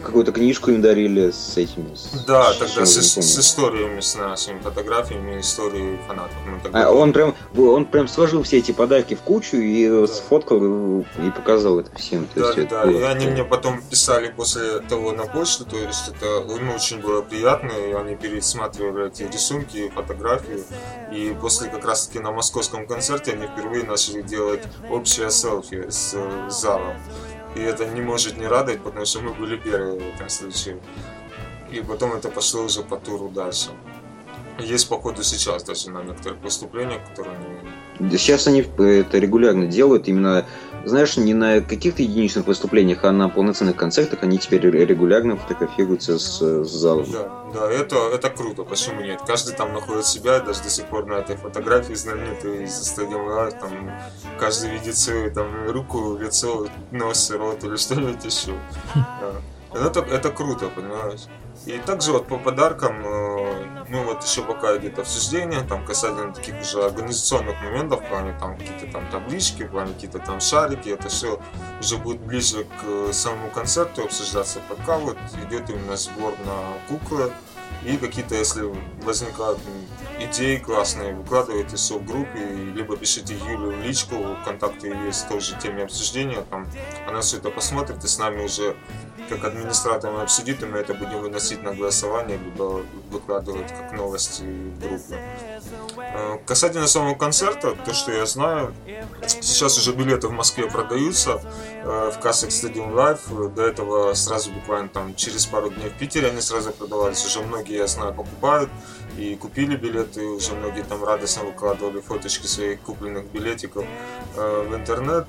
какую-то книжку им дарили с этими. с- Да, с тогда с, с помню. историями, с нашими фотографиями, историей фанатов. Тогда- А он прям, он прям сложил все эти подарки в кучу и сфоткал и и показал это всем. То Да, есть это да, было и они мне потом писали после того на почту, то есть это им очень было приятно, и они пересматривали эти рисунки, фотографии, и после как раз таки на московском концерте они впервые начали делать общее селфи с э, залом. И это не может не радовать, потому что мы были первые в этом случае. И потом это пошло уже по туру дальше. Есть, походу, сейчас даже на некоторых выступлениях, которые они Сейчас они это регулярно делают, именно, знаешь, не на каких-то единичных выступлениях, а на полноценных концертах они теперь регулярно фотографируются с, с залом. Да, да, это, это круто, почему нет? Каждый там находит себя, даже до сих пор на этой фотографии знаменитой из Live, там каждый видит свою там руку, лицо, нос, рот или что-нибудь еще. Да. Это, это круто, понимаешь? И также вот по подаркам, э, ну вот еще пока идет обсуждение, там касательно таких уже организационных моментов, в плане там какие-то там таблички, в плане какие-то там шарики, это все уже будет ближе к самому концерту обсуждаться. Пока вот идет именно сбор на куклы и какие-то, если возникают идеи классные, выкладывайте все в группе, либо пишите Юлю в личку, контакты есть тоже теме обсуждения, там она все это посмотрит и с нами уже как администратор обсудит, и мы это будем выносить на голосование, либо выкладывать как новости в группе. Э, Касательно самого концерта, то, что я знаю, сейчас уже билеты в Москве продаются э, в кассах Stadium Live. До этого сразу буквально там через пару дней в Питере они сразу продавались. Уже многие, я знаю, покупают и купили билеты. Уже многие там радостно выкладывали фоточки своих купленных билетиков э, в интернет.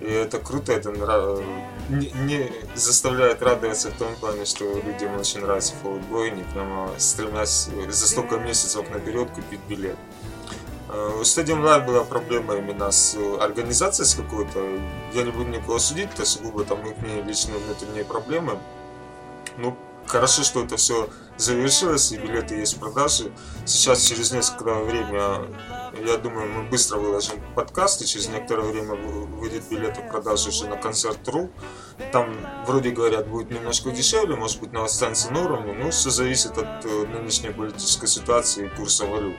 И это круто, это нра- не, не заставляет радоваться в том плане, что людям очень нравится фоллбой, они прямо стремясь за столько месяцев наперед купить билет. Э, У Stadium Live была проблема именно с организацией с какой-то. Я не буду никого судить, это сугубо там их личные внутренние проблемы. Ну, хорошо, что это все завершилось, и билеты есть в продаже. Сейчас, через некоторое время, я думаю, мы быстро выложим подкаст, и через некоторое время вы- выйдет билеты в продажу уже на концерт.ру. Там, вроде говорят, будет немножко дешевле, может быть, на останется на уровне, но все зависит от э, нынешней политической ситуации и курса валют.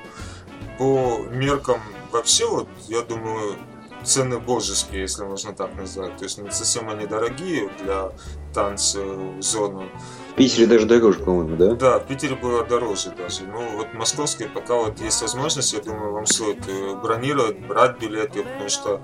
По меркам вообще, вот, я думаю, цены божеские, если можно так назвать. То есть не совсем они дорогие для танцзоны. В Питере даже дороже, по-моему, да? Да, в Питере было дороже даже. Ну, вот московские пока вот есть возможность, я думаю, вам стоит э, бронировать, брать билеты, потому что,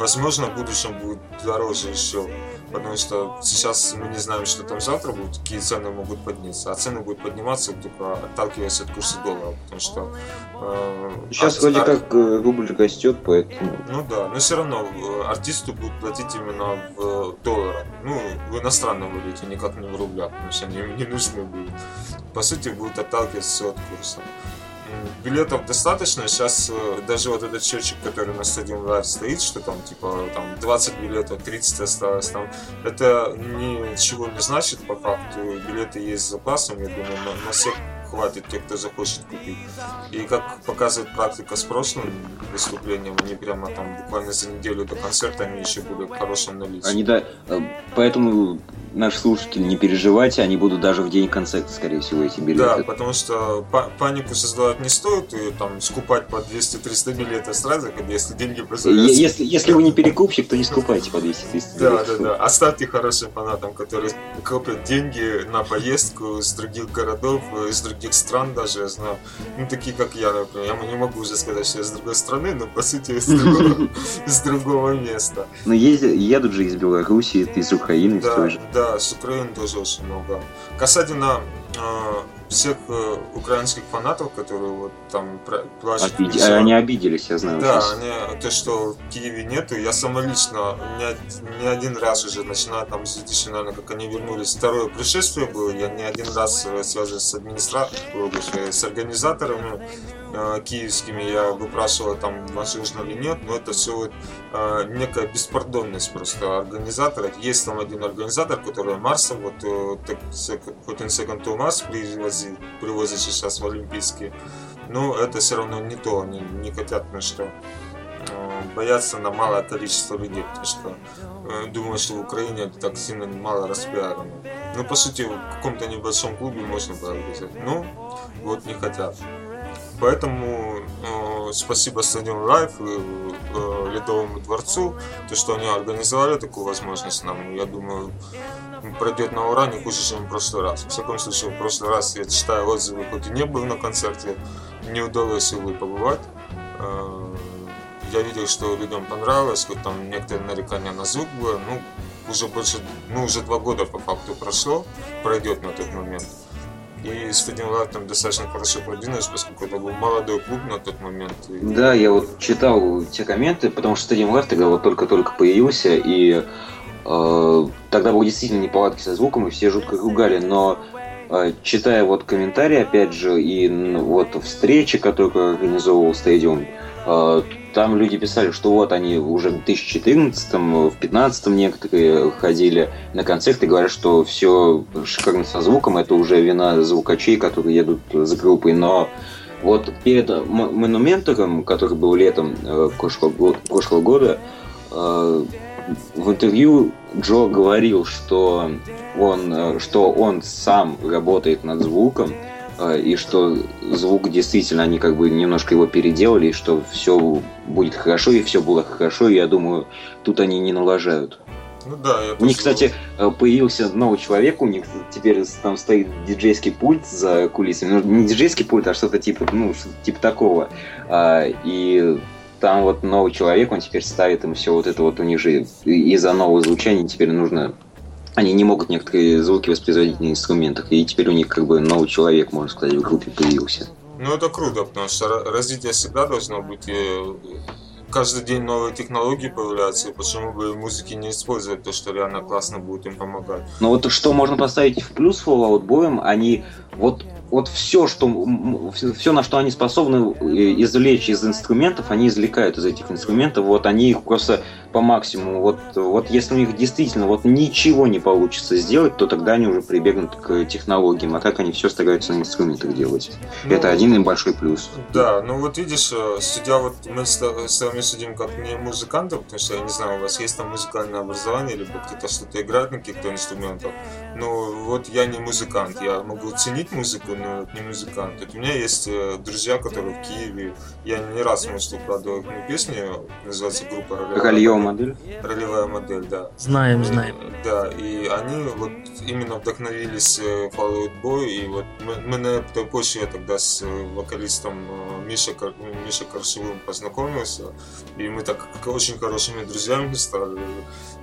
возможно, в будущем будет дороже еще. Потому что сейчас мы не знаем, что там завтра будет, какие цены могут подняться. А цены будут подниматься только отталкиваясь от курса доллара. Потому что... э, Сейчас ар- вроде ар- как э, рубль растет, поэтому... ну да, но все равно э, артисты будут платить именно в долларах. Ну, в иностранном валюте, никак не в рублях, потому что они им не нужны будут. По сути, будет отталкиваться от курса. Билетов достаточно. Сейчас э, даже вот этот счетчик, который на Stadium Live стоит, что там типа там 20 билетов, 30 осталось там, это ничего не значит по факту. Билеты есть с запасом, я думаю, на, на всех хватит тех, кто захочет купить. И как показывает практика с прошлым выступлением, они прямо там буквально за неделю до концерта они еще были в хорошем наличии. Они да, э, поэтому наши слушатели не переживайте, они будут даже в день концерта, скорее всего, эти Да, билеты. потому что па- панику создавать не стоит, и там скупать по 200-300 билетов сразу, если деньги позволяют. Если, если вы не перекупщик, то не скупайте по 200-300 Да, билетов. да, да. Оставьте хорошим фанатам, которые копят деньги на поездку с других городов, из других стран даже, я знаю. Ну, такие, как я, например. Я не могу уже сказать, что я с другой страны, но, по сути, из другого, из места. Но ездят, едут же из Беларуси, из Украины, из Да, той же. да, Да, с Украины тоже очень много. Касательно э, всех э, украинских фанатов, которые вот там плачут. Обиди- кричат. Они обиделись, я знаю. Да, сейчас. они, то, что в Киеве нету, я сама лично не, не один раз уже, начиная там с 2000, наверное, как они вернулись, второе пришествие было, я не один раз э, связан с администратором, с организаторами э, киевскими, я выпрашивал там, возможно или нет, но это все вот э, некая беспардонность просто организатора. Есть там один организатор, который Марса, вот э, так, хоть он Second to привозит, привозит сейчас в Олимпийские, но это все равно не то, они не хотят, ну что, э, боятся на малое количество людей, потому что э, думаю, что в Украине это так сильно мало распиарено. Ну, по сути, в каком-то небольшом клубе можно было организовать, но вот не хотят. Поэтому э, спасибо Stadium Live и э, Ледовому дворцу, то, что они организовали такую возможность нам. Я думаю, пройдет на ура не хуже, чем в прошлый раз. В всяком случае, в прошлый раз я читаю отзывы, хоть и не был на концерте, не удалось, увы, побывать. Э, Я видел, что людям понравилось, хоть там некоторые нарекания на звук было. Ну, уже больше, ну, уже два года по факту прошло, пройдет на тот момент. И Stadium Live там достаточно хорошо продвинулись, поскольку это был молодой клуб на тот момент. И- Да, я вот читал те комменты, потому что Live тогда вот только-только появился, и э, тогда были действительно неполадки со звуком, и все жутко ругали, но э, читая вот комментарии, опять же, и вот встречи, которые организовывал Stadium, э, там люди писали, что вот они уже в 2014 в 2015 некоторые ходили на концерты говорят, что все шикарно со звуком, это уже вина звукачей, которые едут за группой, но вот перед монументом, который был летом э, прошлого, го- прошлого года, э, в интервью Джо говорил, что он, э, что он сам работает над звуком, э, и что звук действительно, они как бы немножко его переделали, и что все будет хорошо, и все было хорошо, и я думаю, тут они не налажают. Ну да, я У них, кстати, э, появился новый человек, у них теперь там стоит диджейский пульт за кулисами. Ну, не диджейский пульт, а что-то типа, ну, что-то типа такого. А, И там вот новый человек, он теперь ставит им все вот это вот у них же и- из-за нового звучания теперь нужно они не могут некоторые звуки воспроизводить на инструментах, и теперь у них как бы новый человек, можно сказать, в группе появился. Ну, это круто, потому что ра- развитие всегда должно быть. и каждый день новые технологии появляются, и почему бы в музыке не использовать то, что реально классно будет им помогать. Но вот что можно поставить в плюс Fallout Boy, они вот вот все, что все, на что они способны э, извлечь из инструментов, они извлекают из этих инструментов. Вот они их просто по максимуму. Вот, вот если у них действительно вот ничего не получится сделать, то тогда они уже прибегнут к технологиям. А так они все стараются на инструментах делать. Ну, Это один им большой плюс. Да, ну вот видишь, э, судя вот мы с вами судим как не музыкантов, потому что я не знаю, у вас есть там музыкальное образование, либо кто-то что-то играет на каких-то инструментах. Ну вот я не музыкант, я могу ценить музыку, но не музыкант. Вот у меня есть э, друзья, которые в Киеве, я не раз, может, укладывал их на песни, называется группа «Ролевая Рольевая модель». модель. Ролевая модель, да. Знаем, знаем. Э, Да, и они вот именно вдохновились э, Fall Out Boy, и вот мы, мы на этой почве я тогда с вокалистом Мишей, Кар- Мишей Коршевым познакомился, и мы так как очень хорошими друзьями стали.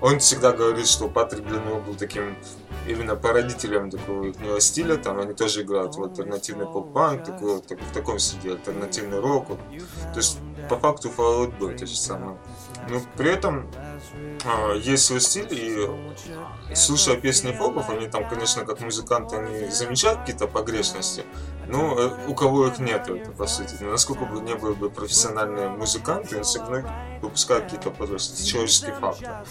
Он всегда говорит, что Патрик для него был таким именно породителем такого их стиля, там они тоже играют в альтернативный поп-панк, такой, вот так- в таком стиле, альтернативный рок. вот. То есть по факту Fall Out Boy то же самое. Но при этом есть свой стиль, и слушая песни фоков, они там, конечно, как музыканты, они замечают какие-то погрешности, но э, у кого их нет, это по сути. Насколько бы не были бы профессиональные музыканты, все равно выпускает какие-то погрешности, человеческий фактор.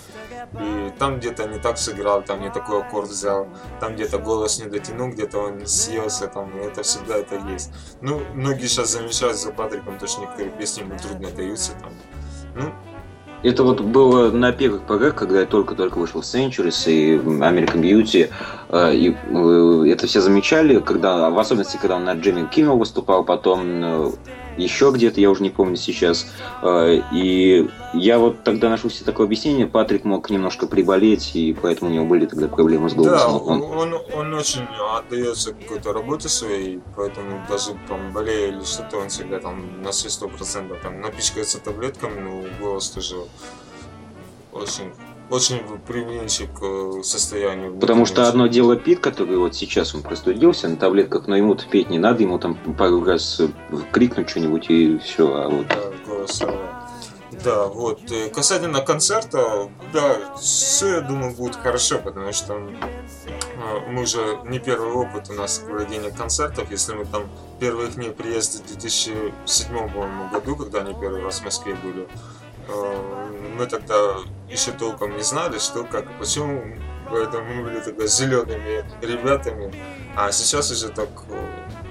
И там где-то не так сыграл, там не такой аккорд взял, там где-то голос не дотянул, где-то он съелся, там, это всегда это есть. Ну, многие сейчас замечают за Патриком, то что некоторые песни ему трудно даются, там. Ну, Это вот было на первых порах, когда только-только вышел Centuries и American Beauty, э, и э, это все замечали, когда, в особенности, когда он на Джимми Киммел выступал, потом э, еще где-то, я уже не помню сейчас, Э, и я вот тогда нашел себе такое объяснение, Патрик мог немножко приболеть, и поэтому у него были тогда проблемы с Да, голосом. он, Он- он, он очень отдается какой-то работе своей, поэтому даже там болея или что-то, он всегда там на все сто процентов там напичкается таблетками, но голос тоже очень очень привненчик к состоянию. Потому что одно дело Пит, который вот сейчас он простудился на таблетках, но ему-то петь не надо, ему там пару раз э, крикнуть что-нибудь и все. А вот Да, голос сорвал. Да, вот. э, Касательно концерта, да, все, я думаю, будет хорошо, потому что э, мы уже не первый опыт у нас проведения концертов. Если мы там первые их приезды в 2007 по-моему, году, когда они первый раз в Москве были, э, мы тогда еще толком не знали, что, как почему. Поэтому мы были тогда зелеными ребятами. А сейчас уже так э,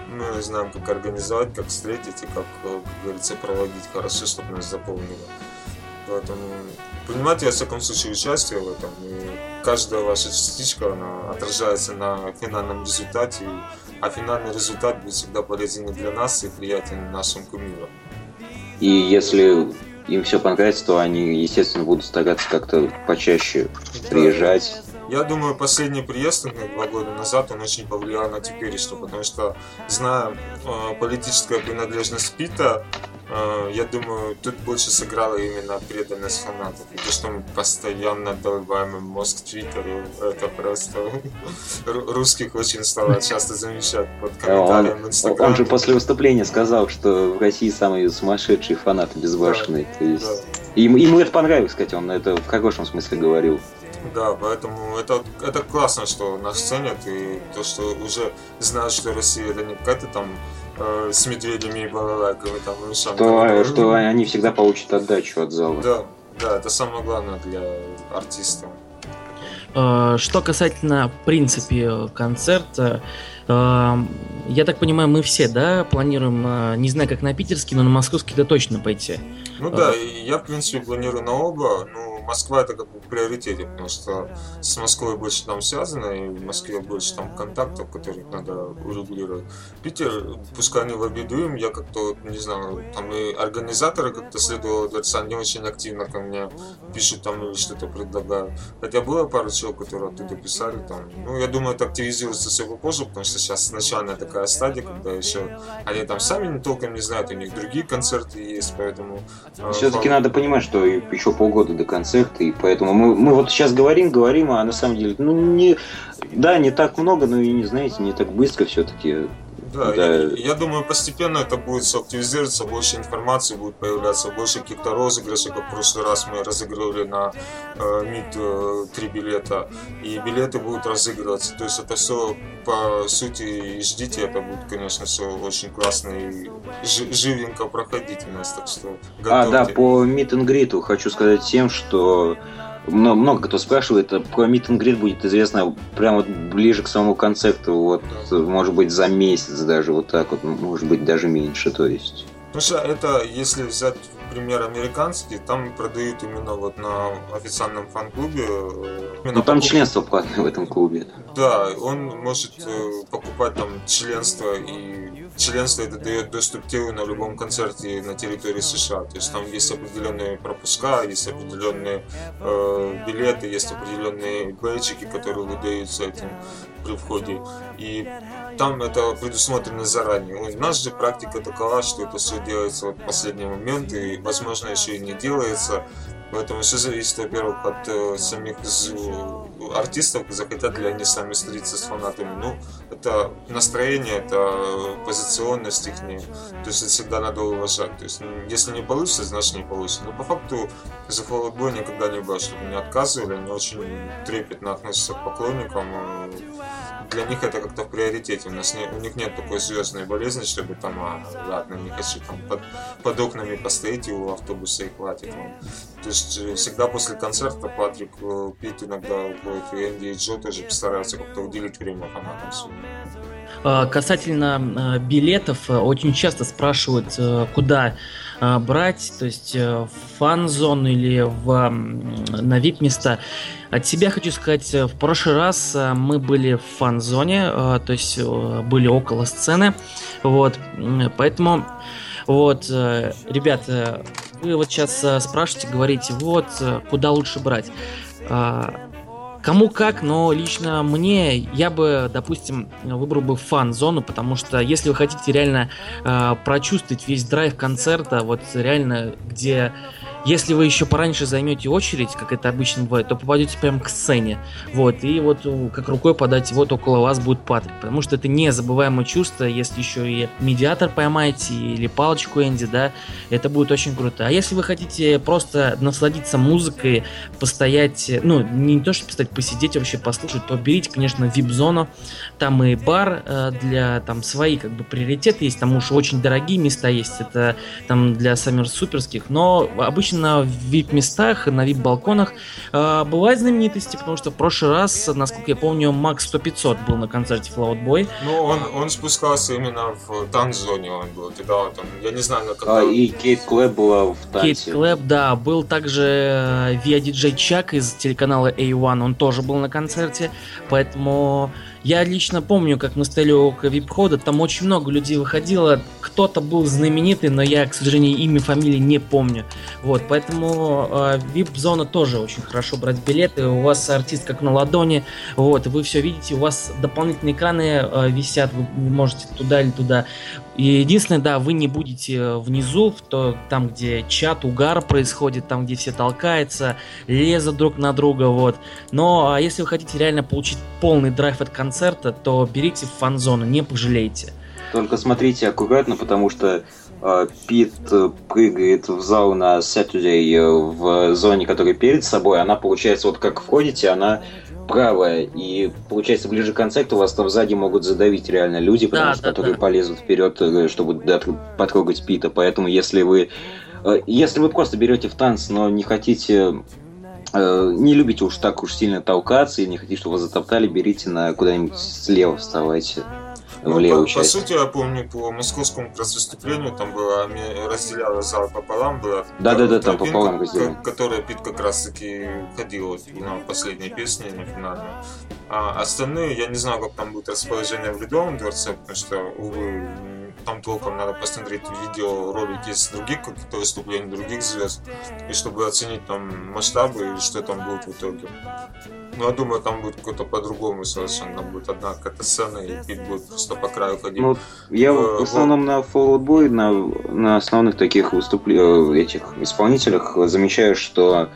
мы знаем, как организовать, как встретить и как, э, как говорится, проводить хорошо, чтобы нас запомнили. Поэтому принимайте, во всяком случае, участие в этом. И каждая ваша частичка, она отражается на финальном результате. А финальный результат будет всегда полезен и для нас, и приятен нашим кумирам. И если им все понравится, то они, естественно, будут стараться как-то почаще приезжать. Я думаю, последний приезд их два года назад, он очень повлиял на теперешнее, потому что, зная э, политическую принадлежность Пита, я думаю, тут больше сыграла именно преданность фанатов. И то, что мы постоянно долбаем им мозг в Твиттере, это просто ру- русских очень стало часто замечать под Он, комментарием Инстаграме. он же после выступления сказал, что в России самые сумасшедшие фанаты безбашенные. То есть... Да. Ему это понравилось, кстати, он это в хорошем смысле говорил. Да, поэтому это, это классно, что нас ценят, и то, что уже знают, что Россия это не какая-то там э, с медведями и балалайками, там, и мышами. Что, там, что они всегда получат отдачу от зала. Да, да, это самое главное для артиста. Э, Что касательно, в принципе, концерта, э, я так понимаю, мы все, да, планируем, э, не знаю, как на питерский, но на московский-то точно пойти. Ну да, я, в принципе, планирую на оба. Ну, Москва это как бы в приоритете, потому что с Москвой больше там связано, и в Москве больше там контактов, которых надо урегулировать. Питер, пускай они в обиду им, я как-то, не знаю, там и организаторы как-то следовало дворца, они очень активно ко мне пишут там или что-то предлагают. Хотя было пару человек, которые оттуда писали там. Ну, я думаю, это активизируется все попозже, потому что сейчас начальная такая стадия, когда еще они там сами не толком не знают, у них другие концерты есть, поэтому... э, Все-таки надо понимать, что еще полгода до концерта, и поэтому мы, мы вот сейчас говорим, говорим, а на самом деле, ну, не, да, не так много, но и не, знаете, не так быстро все-таки. Да, Да. Я, я думаю, постепенно это будет все активизироваться, больше информации будет появляться, больше каких-то розыгрышей, как в прошлый раз мы разыгрывали на э, МИД э, три билета, и билеты будут разыгрываться. То есть это все по сути и ждите, это будет, конечно, все очень классно и жи- живенько проходить у нас, так что А, да, готовьте. по greet хочу сказать всем, что много, много кто спрашивает, а про meet and greet будет известно прямо ближе к самому концерту, вот, может быть, за месяц даже, вот так вот, может быть, даже меньше, то есть. Потому это, если взять пример американский, там продают именно вот на официальном фан-клубе. э, Ну, там членство платное в этом клубе. Да, он может э, покупать там членство, и членство это дает доступ к телу на любом концерте на территории США. То есть там есть определенные пропуска, есть определенные э, билеты, есть определенные бейджики, которые выдаются этим при входе. И там это предусмотрено заранее. У нас же практика такова, что это все делается в последний момент, и, возможно, еще и не делается. Поэтому все зависит, во-первых, от э, самих артистов, захотят ли они сами встретиться с фанатами. Ну, это настроение, это позиционность их. То есть это всегда надо уважать. То есть если не получится, значит не получится. Но по факту за Boy никогда не было, чтобы не отказывали. Они очень трепетно относятся к поклонникам. Для них это как-то в приоритете. У, нас не, у них нет такой звездной болезни, чтобы там, а, ладно, не хочу там под, под окнами постоять и у автобуса и хватит вам. То есть э, всегда после концерта Патрик э, Пит иногда уходит, и Энди и Джо тоже постараются как-то уделить время фанатам своим. Э, Касательно э, билетов, э, очень часто спрашивают, куда э, брать, то есть в фан-зону или в, на VIP-места. От себя хочу сказать, в прошлый раз мы были в фан-зоне, то есть были около сцены, вот, поэтому, вот, ребята, вы вот сейчас э, спрашиваете, говорите, вот, э, куда лучше брать. А, Кому как, но лично мне я бы, допустим, выбрал бы фан-зону, потому что если вы хотите реально э, прочувствовать весь драйв концерта, вот реально, где Если вы еще пораньше займете очередь, как это обычно бывает, то попадете прямо к сцене. Вот, и вот э, как рукой подать, вот около вас будет Патрик. Потому что это незабываемое чувство, если еще и медиатор поймаете, или палочку Энди, да, это будет очень круто. А если вы хотите просто насладиться музыкой, постоять, э, ну, не то, что постоять, посидеть, вообще послушать, то берите, конечно, вип-зону. Там и бар э, для, там, свои, как бы, приоритеты есть. Там уж очень дорогие места есть. Это там для самых суперских. Но обычно в вип-местах, на вип-балконах э, бывают знаменитости, потому что в прошлый раз, насколько я помню, Макс 100-500 был на концерте Flout Boy. Ну, он, он спускался именно в танк-зоне, он был. Тогда он, я не знаю, на А, каком... и Кейт Клэп была в Кейт танце. Клэп, да, был также э, Via DJ Чак из телеканала A1, он тоже был на концерте, поэтому я лично помню, как мы стояли около вип-хода, там очень много людей выходило, кто-то был знаменитый, но я, к сожалению, имя, фамилии не помню, вот, поэтому э, вип-зона тоже очень хорошо брать билеты, у вас артист как на ладони, вот, вы все видите, у вас дополнительные экраны э, висят, вы можете туда или туда и единственное, да, вы не будете внизу, в то, там, где чат, угар происходит, там, где все толкаются, лезут друг на друга, вот. Но а если вы хотите реально получить полный драйв от концерта, то берите фан-зону, не пожалеете. Только смотрите аккуратно, потому что э, Пит э, прыгает в зал на Saturday э, в зоне, которая перед собой. Она, получается, вот как входите, она правая. И, получается, ближе к концерту вас там сзади могут задавить реально люди, потому Да, что да, которые да. полезут вперед, э, чтобы потрогать Пита. Поэтому, если вы э, если вы просто берете в танц, но не хотите э, не любите уж так уж сильно толкаться и не хотите, чтобы вас затоптали, берите на куда-нибудь слева вставайте Ну, левую по, по часть. сути, я помню, по московскому выступлению там было, разделяло зал пополам, была Да-да-да, там тропинка, пополам разделено. ко- которая Пит как раз таки ходил вот на последней песне, на финальной. А остальные, я не знаю, как там будет расположение в Ледовом дворце, потому что, увы, там толком надо посмотреть видео, ролики с других каких-то выступлений, других звезд, и чтобы оценить там масштабы и что там будет в итоге. Ну, я думаю, там будет какой-то по-другому совершенно. Там будет одна какая-то сцена, и Пит будет просто по краю ходить. Ну, я в- в основном на Fall Out Boy, на, на основных таких выступлениях, этих исполнителях замечаю, что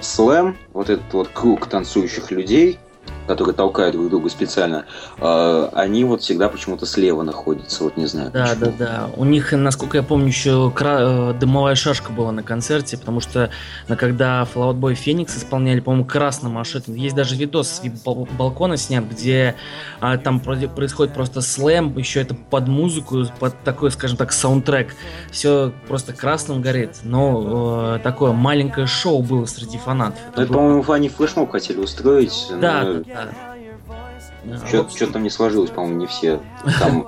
слэм, вот этот вот круг танцующих людей, которые толкают друг друга специально, э, они вот всегда почему-то слева находятся, вот не знаю. Да, почему. да, да. У них, насколько я помню, еще э, дымовая шашка была на концерте, потому что когда Fallout Boy Феникс исполняли, по-моему, красным машинам. Есть даже видос с балкона снят, где а, там происходит просто слэм, еще это под музыку, под такой, скажем так, саундтрек. Все просто красным горит. Но э, такое маленькое шоу было среди фанатов. Ну, это, было- по-моему, они флешмоб хотели устроить, Да, но да, Да. что-то там не сложилось, по-моему, не все. Там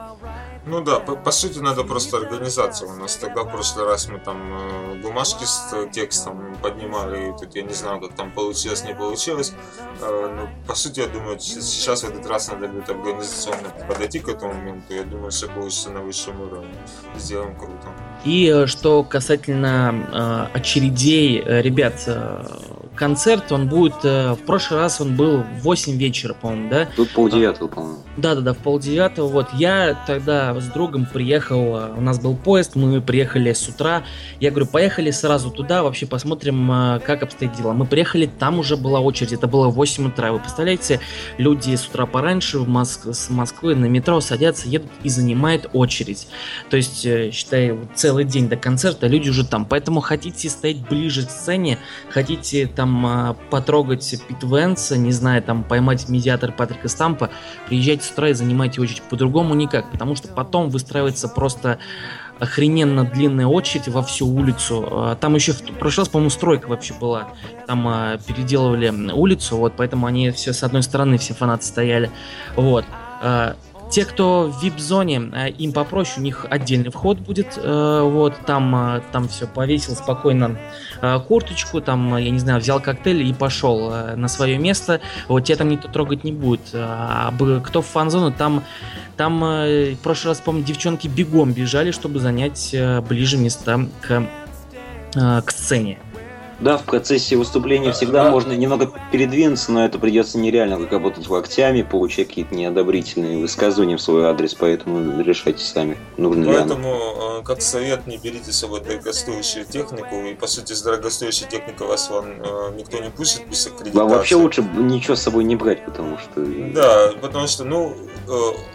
Ну да, по, по сути надо просто организация. У нас тогда в прошлый раз мы там э, бумажки с э, текстом поднимали, и тут я не знаю, как там получилось, не получилось. Э, но по сути, я думаю, сейчас в этот раз надо будет организационно подойти к этому моменту. Я думаю, все получится на высшем уровне. Сделаем круто. И что касательно э, очередей, ребят, э, концерт, он будет, э, в прошлый раз он был в 8 вечера, по-моему, да? тут полдевятого, по-моему. Да-да-да, в полдевятого. Вот я тогда с другом приехал, э, у нас был поезд, мы приехали с утра. Я говорю, поехали сразу туда, вообще посмотрим, э, как обстоит дело. Мы приехали, там уже была очередь, это было 8 утра. Вы представляете, люди с утра пораньше в Моск- с Москвы на метро садятся, едут и занимают очередь. То есть, считай, целый день до концерта люди уже там. Поэтому хотите стоять ближе к сцене, хотите там э, потрогать Пит Венса, не знаю, там поймать медиатор Патрика Стампа, приезжайте с утра и занимайте очередь. По-другому никак, потому что потом выстраивается просто охрененно длинная очередь во всю улицу. А, Там еще в прошлый раз, по-моему, стройка вообще была. Там а, переделывали улицу, вот, поэтому они все с одной стороны, все фанаты стояли. Вот. А, Те, кто в вип-зоне, а, им попроще, у них отдельный вход будет, э, вот, там, а, там все повесил спокойно курточку, там, я не знаю, взял коктейль и пошел на свое место, вот, тебя там никто трогать не будет. А кто в фан-зону, там, там, э, в прошлый раз, помню, девчонки бегом бежали, чтобы занять э, ближе места к, э, к сцене. Да, в процессе выступления всегда Да. можно немного передвинуться, но это придется нереально как работать локтями, получать какие-то неодобрительные высказывания в свой адрес, поэтому решайте сами, нужно ли оно. Поэтому, э, как совет, не берите с собой дорогостоящую технику. И, по сути, с дорогостоящей техникой вас вон, э, никто не пустит без аккредитации. Да, вообще лучше ничего с собой не брать, потому что... Да, потому что, ну, э,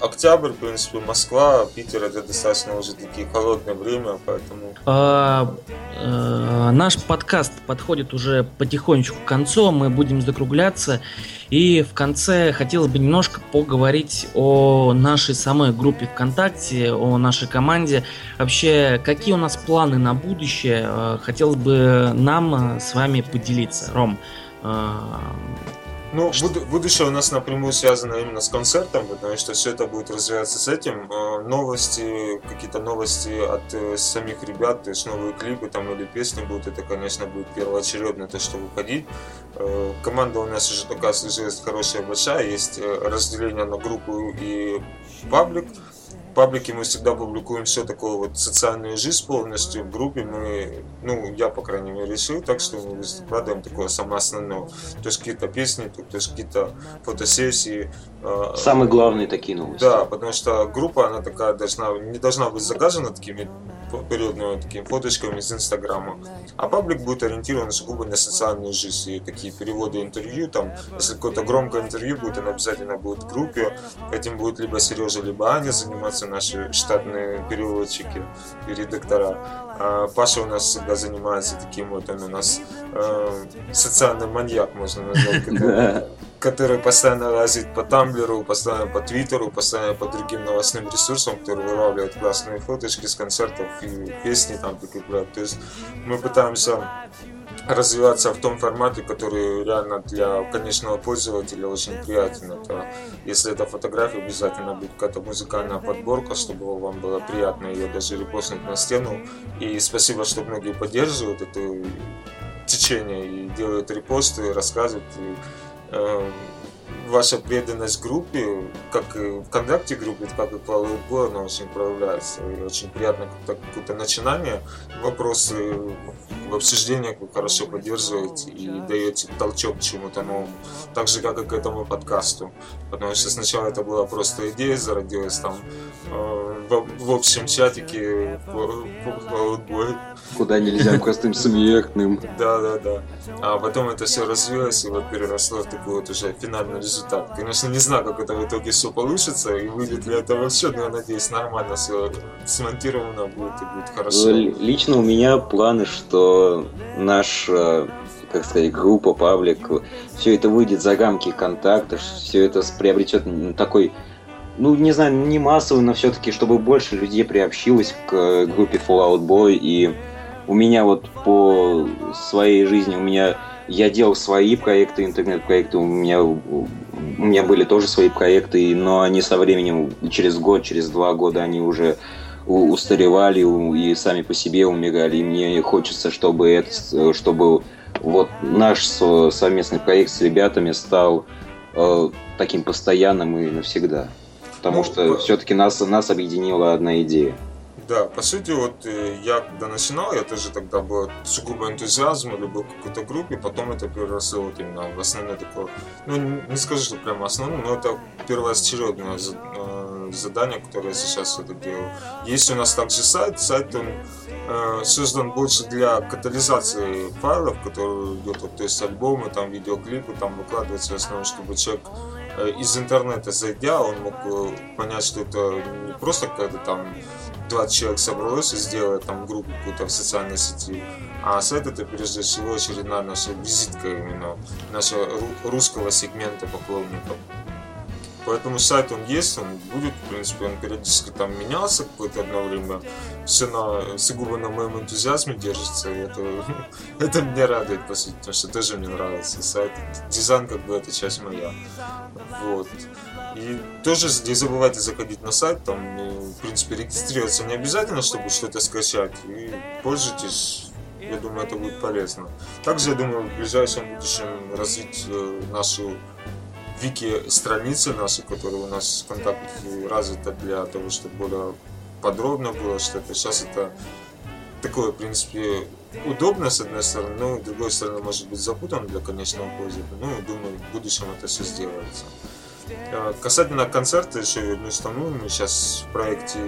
октябрь, в принципе, Москва, Питер, это достаточно уже такие холодное время, поэтому... А, э, наш подкаст подходит уже потихонечку к концу, мы будем закругляться. И в конце хотелось бы немножко поговорить о нашей самой группе ВКонтакте, о нашей команде. Вообще, какие у нас планы на будущее? Э, Хотелось бы нам э, с вами поделиться. Ром, э, Ну, буду- будущее у нас напрямую связано именно с концертом, потому что все это будет развиваться с этим. Э, Новости, какие-то новости от э, самих ребят, то есть новые клипы там или песни будут, это, конечно, будет первоочередно то, что выходить. Э, Команда у нас уже такая сложилась хорошая, большая, есть э, разделение на группу и паблик. В паблике мы всегда публикуем все такое вот социальную жизнь полностью. В группе мы, ну, я, по крайней мере, решил так, что мы выкладываем такое самое основное. То есть какие-то песни, то есть какие-то фотосессии. э, Самые главные такие новости. Да, потому что группа, она такая должна, не должна быть загажена такими периодными такими фоточками из Инстаграма. А паблик будет ориентирован сугубо на социальную жизнь. И такие переводы интервью, там, если какое-то громкое интервью будет, оно обязательно будет в группе. Этим будет либо Сережа, либо Аня заниматься, наши штатные переводчики и редактора. А Паша у нас всегда занимается таким вот, он у нас э, социальный маньяк, можно назвать, который который постоянно лазит по Тамблеру, постоянно по Твиттеру, постоянно по другим новостным ресурсам, которые вылавливают классные фоточки с концертов и песни там прикрепляют. То есть мы пытаемся развиваться в том формате, который реально для конечного пользователя очень приятен. Это, если это фотография, обязательно будет какая-то музыкальная подборка, чтобы вам было приятно ее даже репостнуть на стену. И спасибо, что многие поддерживают это течение и делают репосты, рассказывают. И, э, ваша преданность группе, как и ВКонтакте группе, как и к Волейболу, она очень проявляется. И очень приятно как-то какое-то начинание, вопросы в обсуждениях вы хорошо поддерживаете и даете толчок чему-то новому. Так же, как и к этому подкасту. Потому что сначала это была просто идея, зародилась там э, в, в общем чатике в- в Волейболе. Куда нельзя простым смертным. Да, да, да. А потом это все развилось и вот переросло в такой вот уже финальный результат. Конечно, не знаю, как это в итоге все получится и выйдет ли это вообще, но я надеюсь, нормально все смонтировано будет и будет хорошо. Лично у меня планы, что наш, э, как сказать, группа, паблик, все это выйдет за рамки контакта, все это приобретет такой, ну, не знаю, не массовый, но все-таки, чтобы больше людей приобщилось к э, группе Fallout Boy. И у меня вот по своей жизни, у меня я делал свои проекты, интернет-проекты, у меня, у меня были тоже свои проекты, но они со временем, через год, через два года, они уже устаревали и сами по себе умирали. И мне хочется, чтобы это, чтобы вот наш со- совместный проект с ребятами стал э, таким постоянным и навсегда. Потому Ну, что все-таки нас, нас объединила одна идея. Да, по сути, вот э, я когда начинал, я тоже тогда был сугубо энтузиазм, любил какой-то группе, потом это переросло вот именно в основное такое, ну не скажу, что прямо основное, но это первоочередное э, задание, которое я сейчас это делаю. Есть у нас также сайт, сайт он э, создан больше для катализации файлов, которые идет, вот, то есть альбомы, там видеоклипы, там выкладывается в основном, чтобы человек из интернета зайдя, он мог э, понять, что это не просто какая-то там 20 человек собралось и сделало там группу какую-то в социальной сети. А сайт это прежде всего очередная наша визитка именно нашего ру- русского сегмента поклонников. Поэтому сайт он есть, он будет, в принципе, он периодически там менялся какое-то одно время. Все на, сугубо на моем энтузиазме держится, и это, это меня радует, по сути, потому что тоже мне нравится сайт. Дизайн, как бы, это часть моя. Вот. И тоже не забывайте заходить на сайт, там, э, в принципе, регистрироваться не обязательно, чтобы что-то скачать. И пользуйтесь, я думаю, это будет полезно. Также, я думаю, в ближайшем будущем развить э, нашу вики-страницы наши, которые у нас в ВКонтакте развита для того, чтобы более подробно было что-то. Сейчас это такое, в принципе, удобно, с одной стороны, но с другой стороны, может быть запутанно для конечного пользователя. Ну, думаю, в будущем это все сделается. Э, Касательно концерта, еще вернусь к тому, мы сейчас в проекте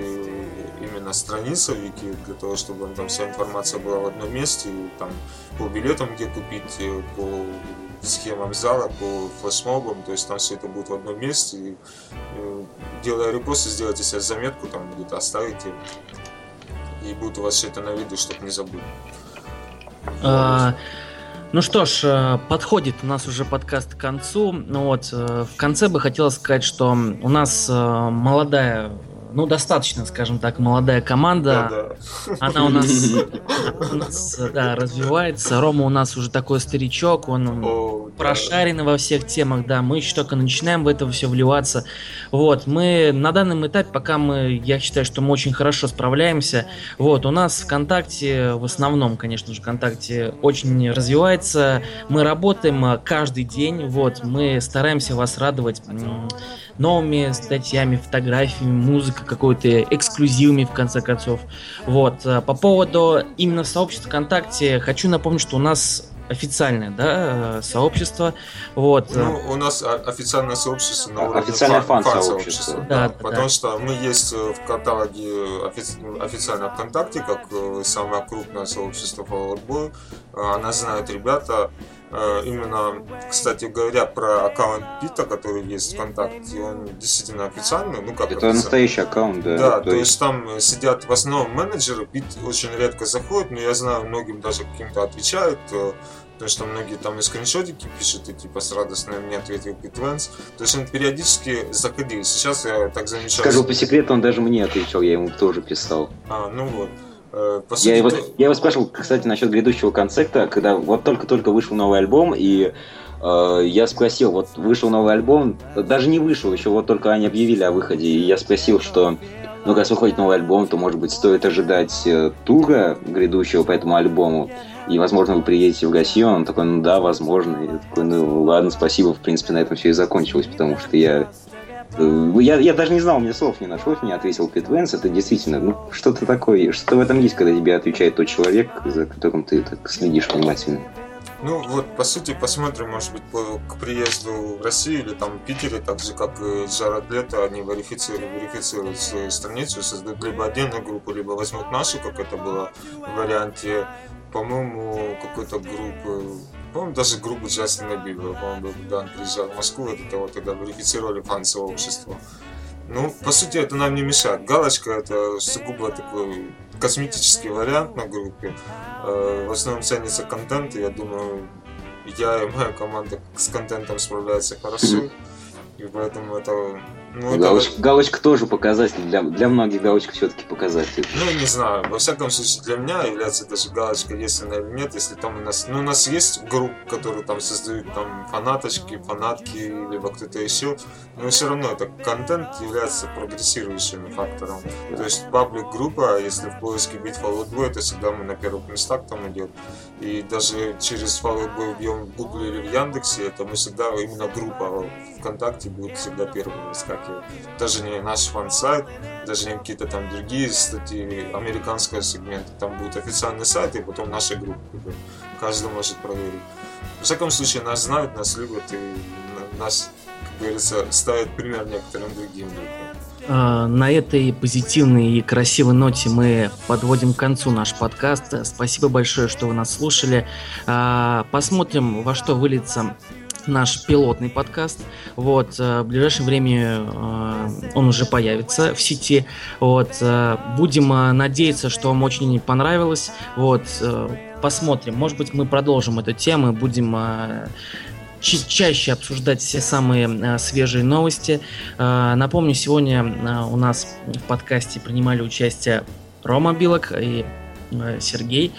именно страница Вики, для того, чтобы там вся информация была в одном месте, и там по билетам, где купить, по схемам зала, по флешмобам, то есть там все это будет в одном месте. И, э, делая репосты, сделайте себе заметку, там где-то оставите, и будет у вас все это на виду, чтобы не забыть. А, Ну что ж, э, подходит у нас уже подкаст к концу. Ну Вот, э, в конце бы хотелось сказать, что у нас э, молодая, ну достаточно, скажем так, молодая команда. Да-да. Она у нас, у нас, да, развивается. Рома у нас уже такой старичок, он О, да. Прошарены во всех темах, да, мы еще только начинаем в это все вливаться. Вот, мы на данном этапе, пока мы, я считаю, что мы очень хорошо справляемся. Вот, у нас ВКонтакте, в основном, конечно же, ВКонтакте очень развивается. Мы работаем а, каждый день, вот, мы стараемся вас радовать новыми статьями, фотографиями, музыкой какой-то, эксклюзивами, в конце концов. Вот, а, по поводу именно сообщества ВКонтакте, хочу напомнить, что у нас официальное, да, э, сообщество, вот, Ну, у нас официальное сообщество на уровне официальное фан- фан-сообщество. фан-сообщества, Да, да, да, потому да. что мы есть э, в каталоге офи- официально ВКонтакте, как э, самое крупное сообщество. Э, Она знает ребята. Э, Именно, кстати говоря, про аккаунт Пита, который есть ВКонтакте, он действительно официальный. Ну, как Это официальный? настоящий аккаунт, да. Да, То то есть там э, сидят в основном менеджеры, Пит очень редко заходит, но я знаю, многим даже каким-то отвечают, э, потому что многие там и скриншотики пишут, и типа с радостно мне ответил Пит Венс. То есть он периодически заходил. Сейчас я так замечал. Скажу по секрету, он даже мне отвечал, я ему тоже писал. А, ну вот. Э, По сути, Я его, я его спрашивал, кстати, насчет грядущего концерта, когда вот только-только вышел новый альбом, и э, я спросил, вот вышел новый альбом, даже не вышел, еще вот только они объявили о выходе, и я спросил, что ну раз выходит новый альбом, то, может быть, стоит ожидать э, тура грядущего по этому альбому, и, возможно, вы приедете в Россию, он такой, ну да, возможно, и я такой, ну ладно, спасибо, в принципе, на этом все и закончилось, потому что я я, я даже не знал, мне слов не нашлось, мне ответил Пит Венс, это действительно, ну, что-то такое, что-то в этом есть, когда тебе отвечает тот человек, за которым ты так следишь внимательно. Ну вот, по сути, посмотрим, может быть, по, к приезду в Россию или там в Питере, так же, как и Джаред Лето, они верифицируют, верифицируют свою страницу, создают либо отдельную группу, либо возьмут нашу, как это было в варианте, по-моему, какой-то группы, по-моему, даже группу Джастина Бибера, по-моему, когда он приезжал в Москву, это того, тогда верифицировали фан-сообщество. Ну, по сути, это нам не мешает. Галочка это сугубо такой косметический вариант на группе. Э, В основном ценится контент, и я думаю, я и моя команда с контентом справляется хорошо. И поэтому это... Ну, это галочка, галочка тоже показатель, для, для многих галочка все-таки показатель. Ну, не знаю. Во всяком случае, для меня является даже галочка, есть она или нет. Если там у нас... Ну, у нас есть групп, которые там создают там фанаточки, фанатки, либо кто-то еще. Но все равно это контент является прогрессирующим фактором. То есть паблик группа, если в поиске бит Fall Out Boy, это всегда мы на первых местах там идет. И даже через Fall Out Boy вбьем в Google или в Яндексе, это мы всегда именно группа ВКонтакте будет всегда первым выскакивать. Даже не наш фан-сайт, даже не какие-то там другие статьи американского сегмента. Там будет официальный сайт и потом наша группа. Каждый может проверить. В всяком случае, нас знают, нас любят и на- нас, как говорится, ставят пример некоторым другим группам. А, На этой позитивной и красивой ноте мы подводим к концу наш подкаст. Спасибо большое, что вы нас слушали. А, Посмотрим, во что выльется наш пилотный подкаст. Вот, э, в ближайшее время э, он уже появится в сети. Вот, э, будем надеяться, что вам очень понравилось. Вот, посмотрим. Может быть, мы продолжим эту тему, будем ча- чаще обсуждать все самые свежие новости. Напомню, сегодня у нас в подкасте принимали участие Рома Билок и Сергей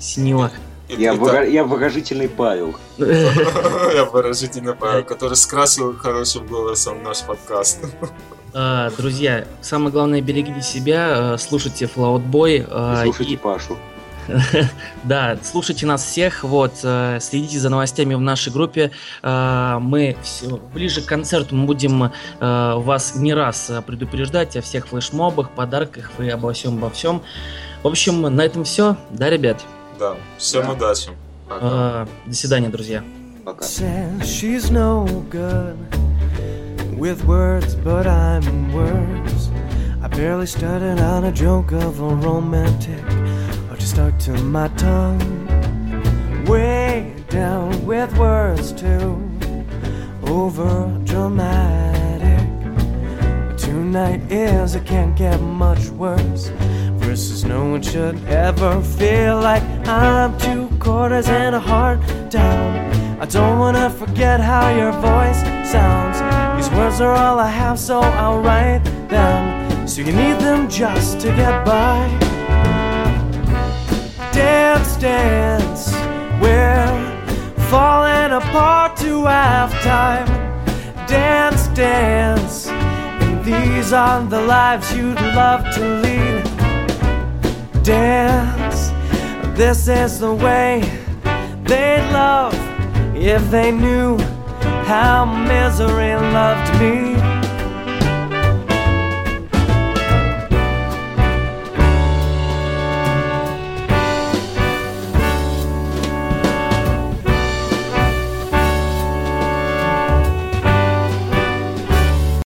Синила. Я, выра- я выражительный Павел. Я выразительно понял, который скрасил хорошим голосом наш подкаст. Э, Друзья, самое главное, берегите себя, э, слушайте Boy. э, Слушайте и- Пашу. Да, слушайте нас всех, вот, э, следите за новостями в нашей группе. Мы всё- ближе к концерту мы будем вас не раз предупреждать о всех флешмобах, подарках и обо всем, обо всем. В общем, на этом все. Да, ребят? Да. Всем Да. удачи. Э, До свидания, друзья. Пока. Says she's no good with words, but I'm worse. I barely started on a joke of a romantic, or just stuck to my tongue. Way down with words too over dramatic. Tonight is it can't get much worse. No one should ever feel like I'm two quarters and a heart down. I don't wanna forget how your voice sounds. These words are all I have, so I'll write them. So you need them just to get by. Dance, dance, we're falling apart to halftime. Dance, dance, and these are the lives you'd love to lead. Dance, this is the way they'd love if they knew how misery loved me.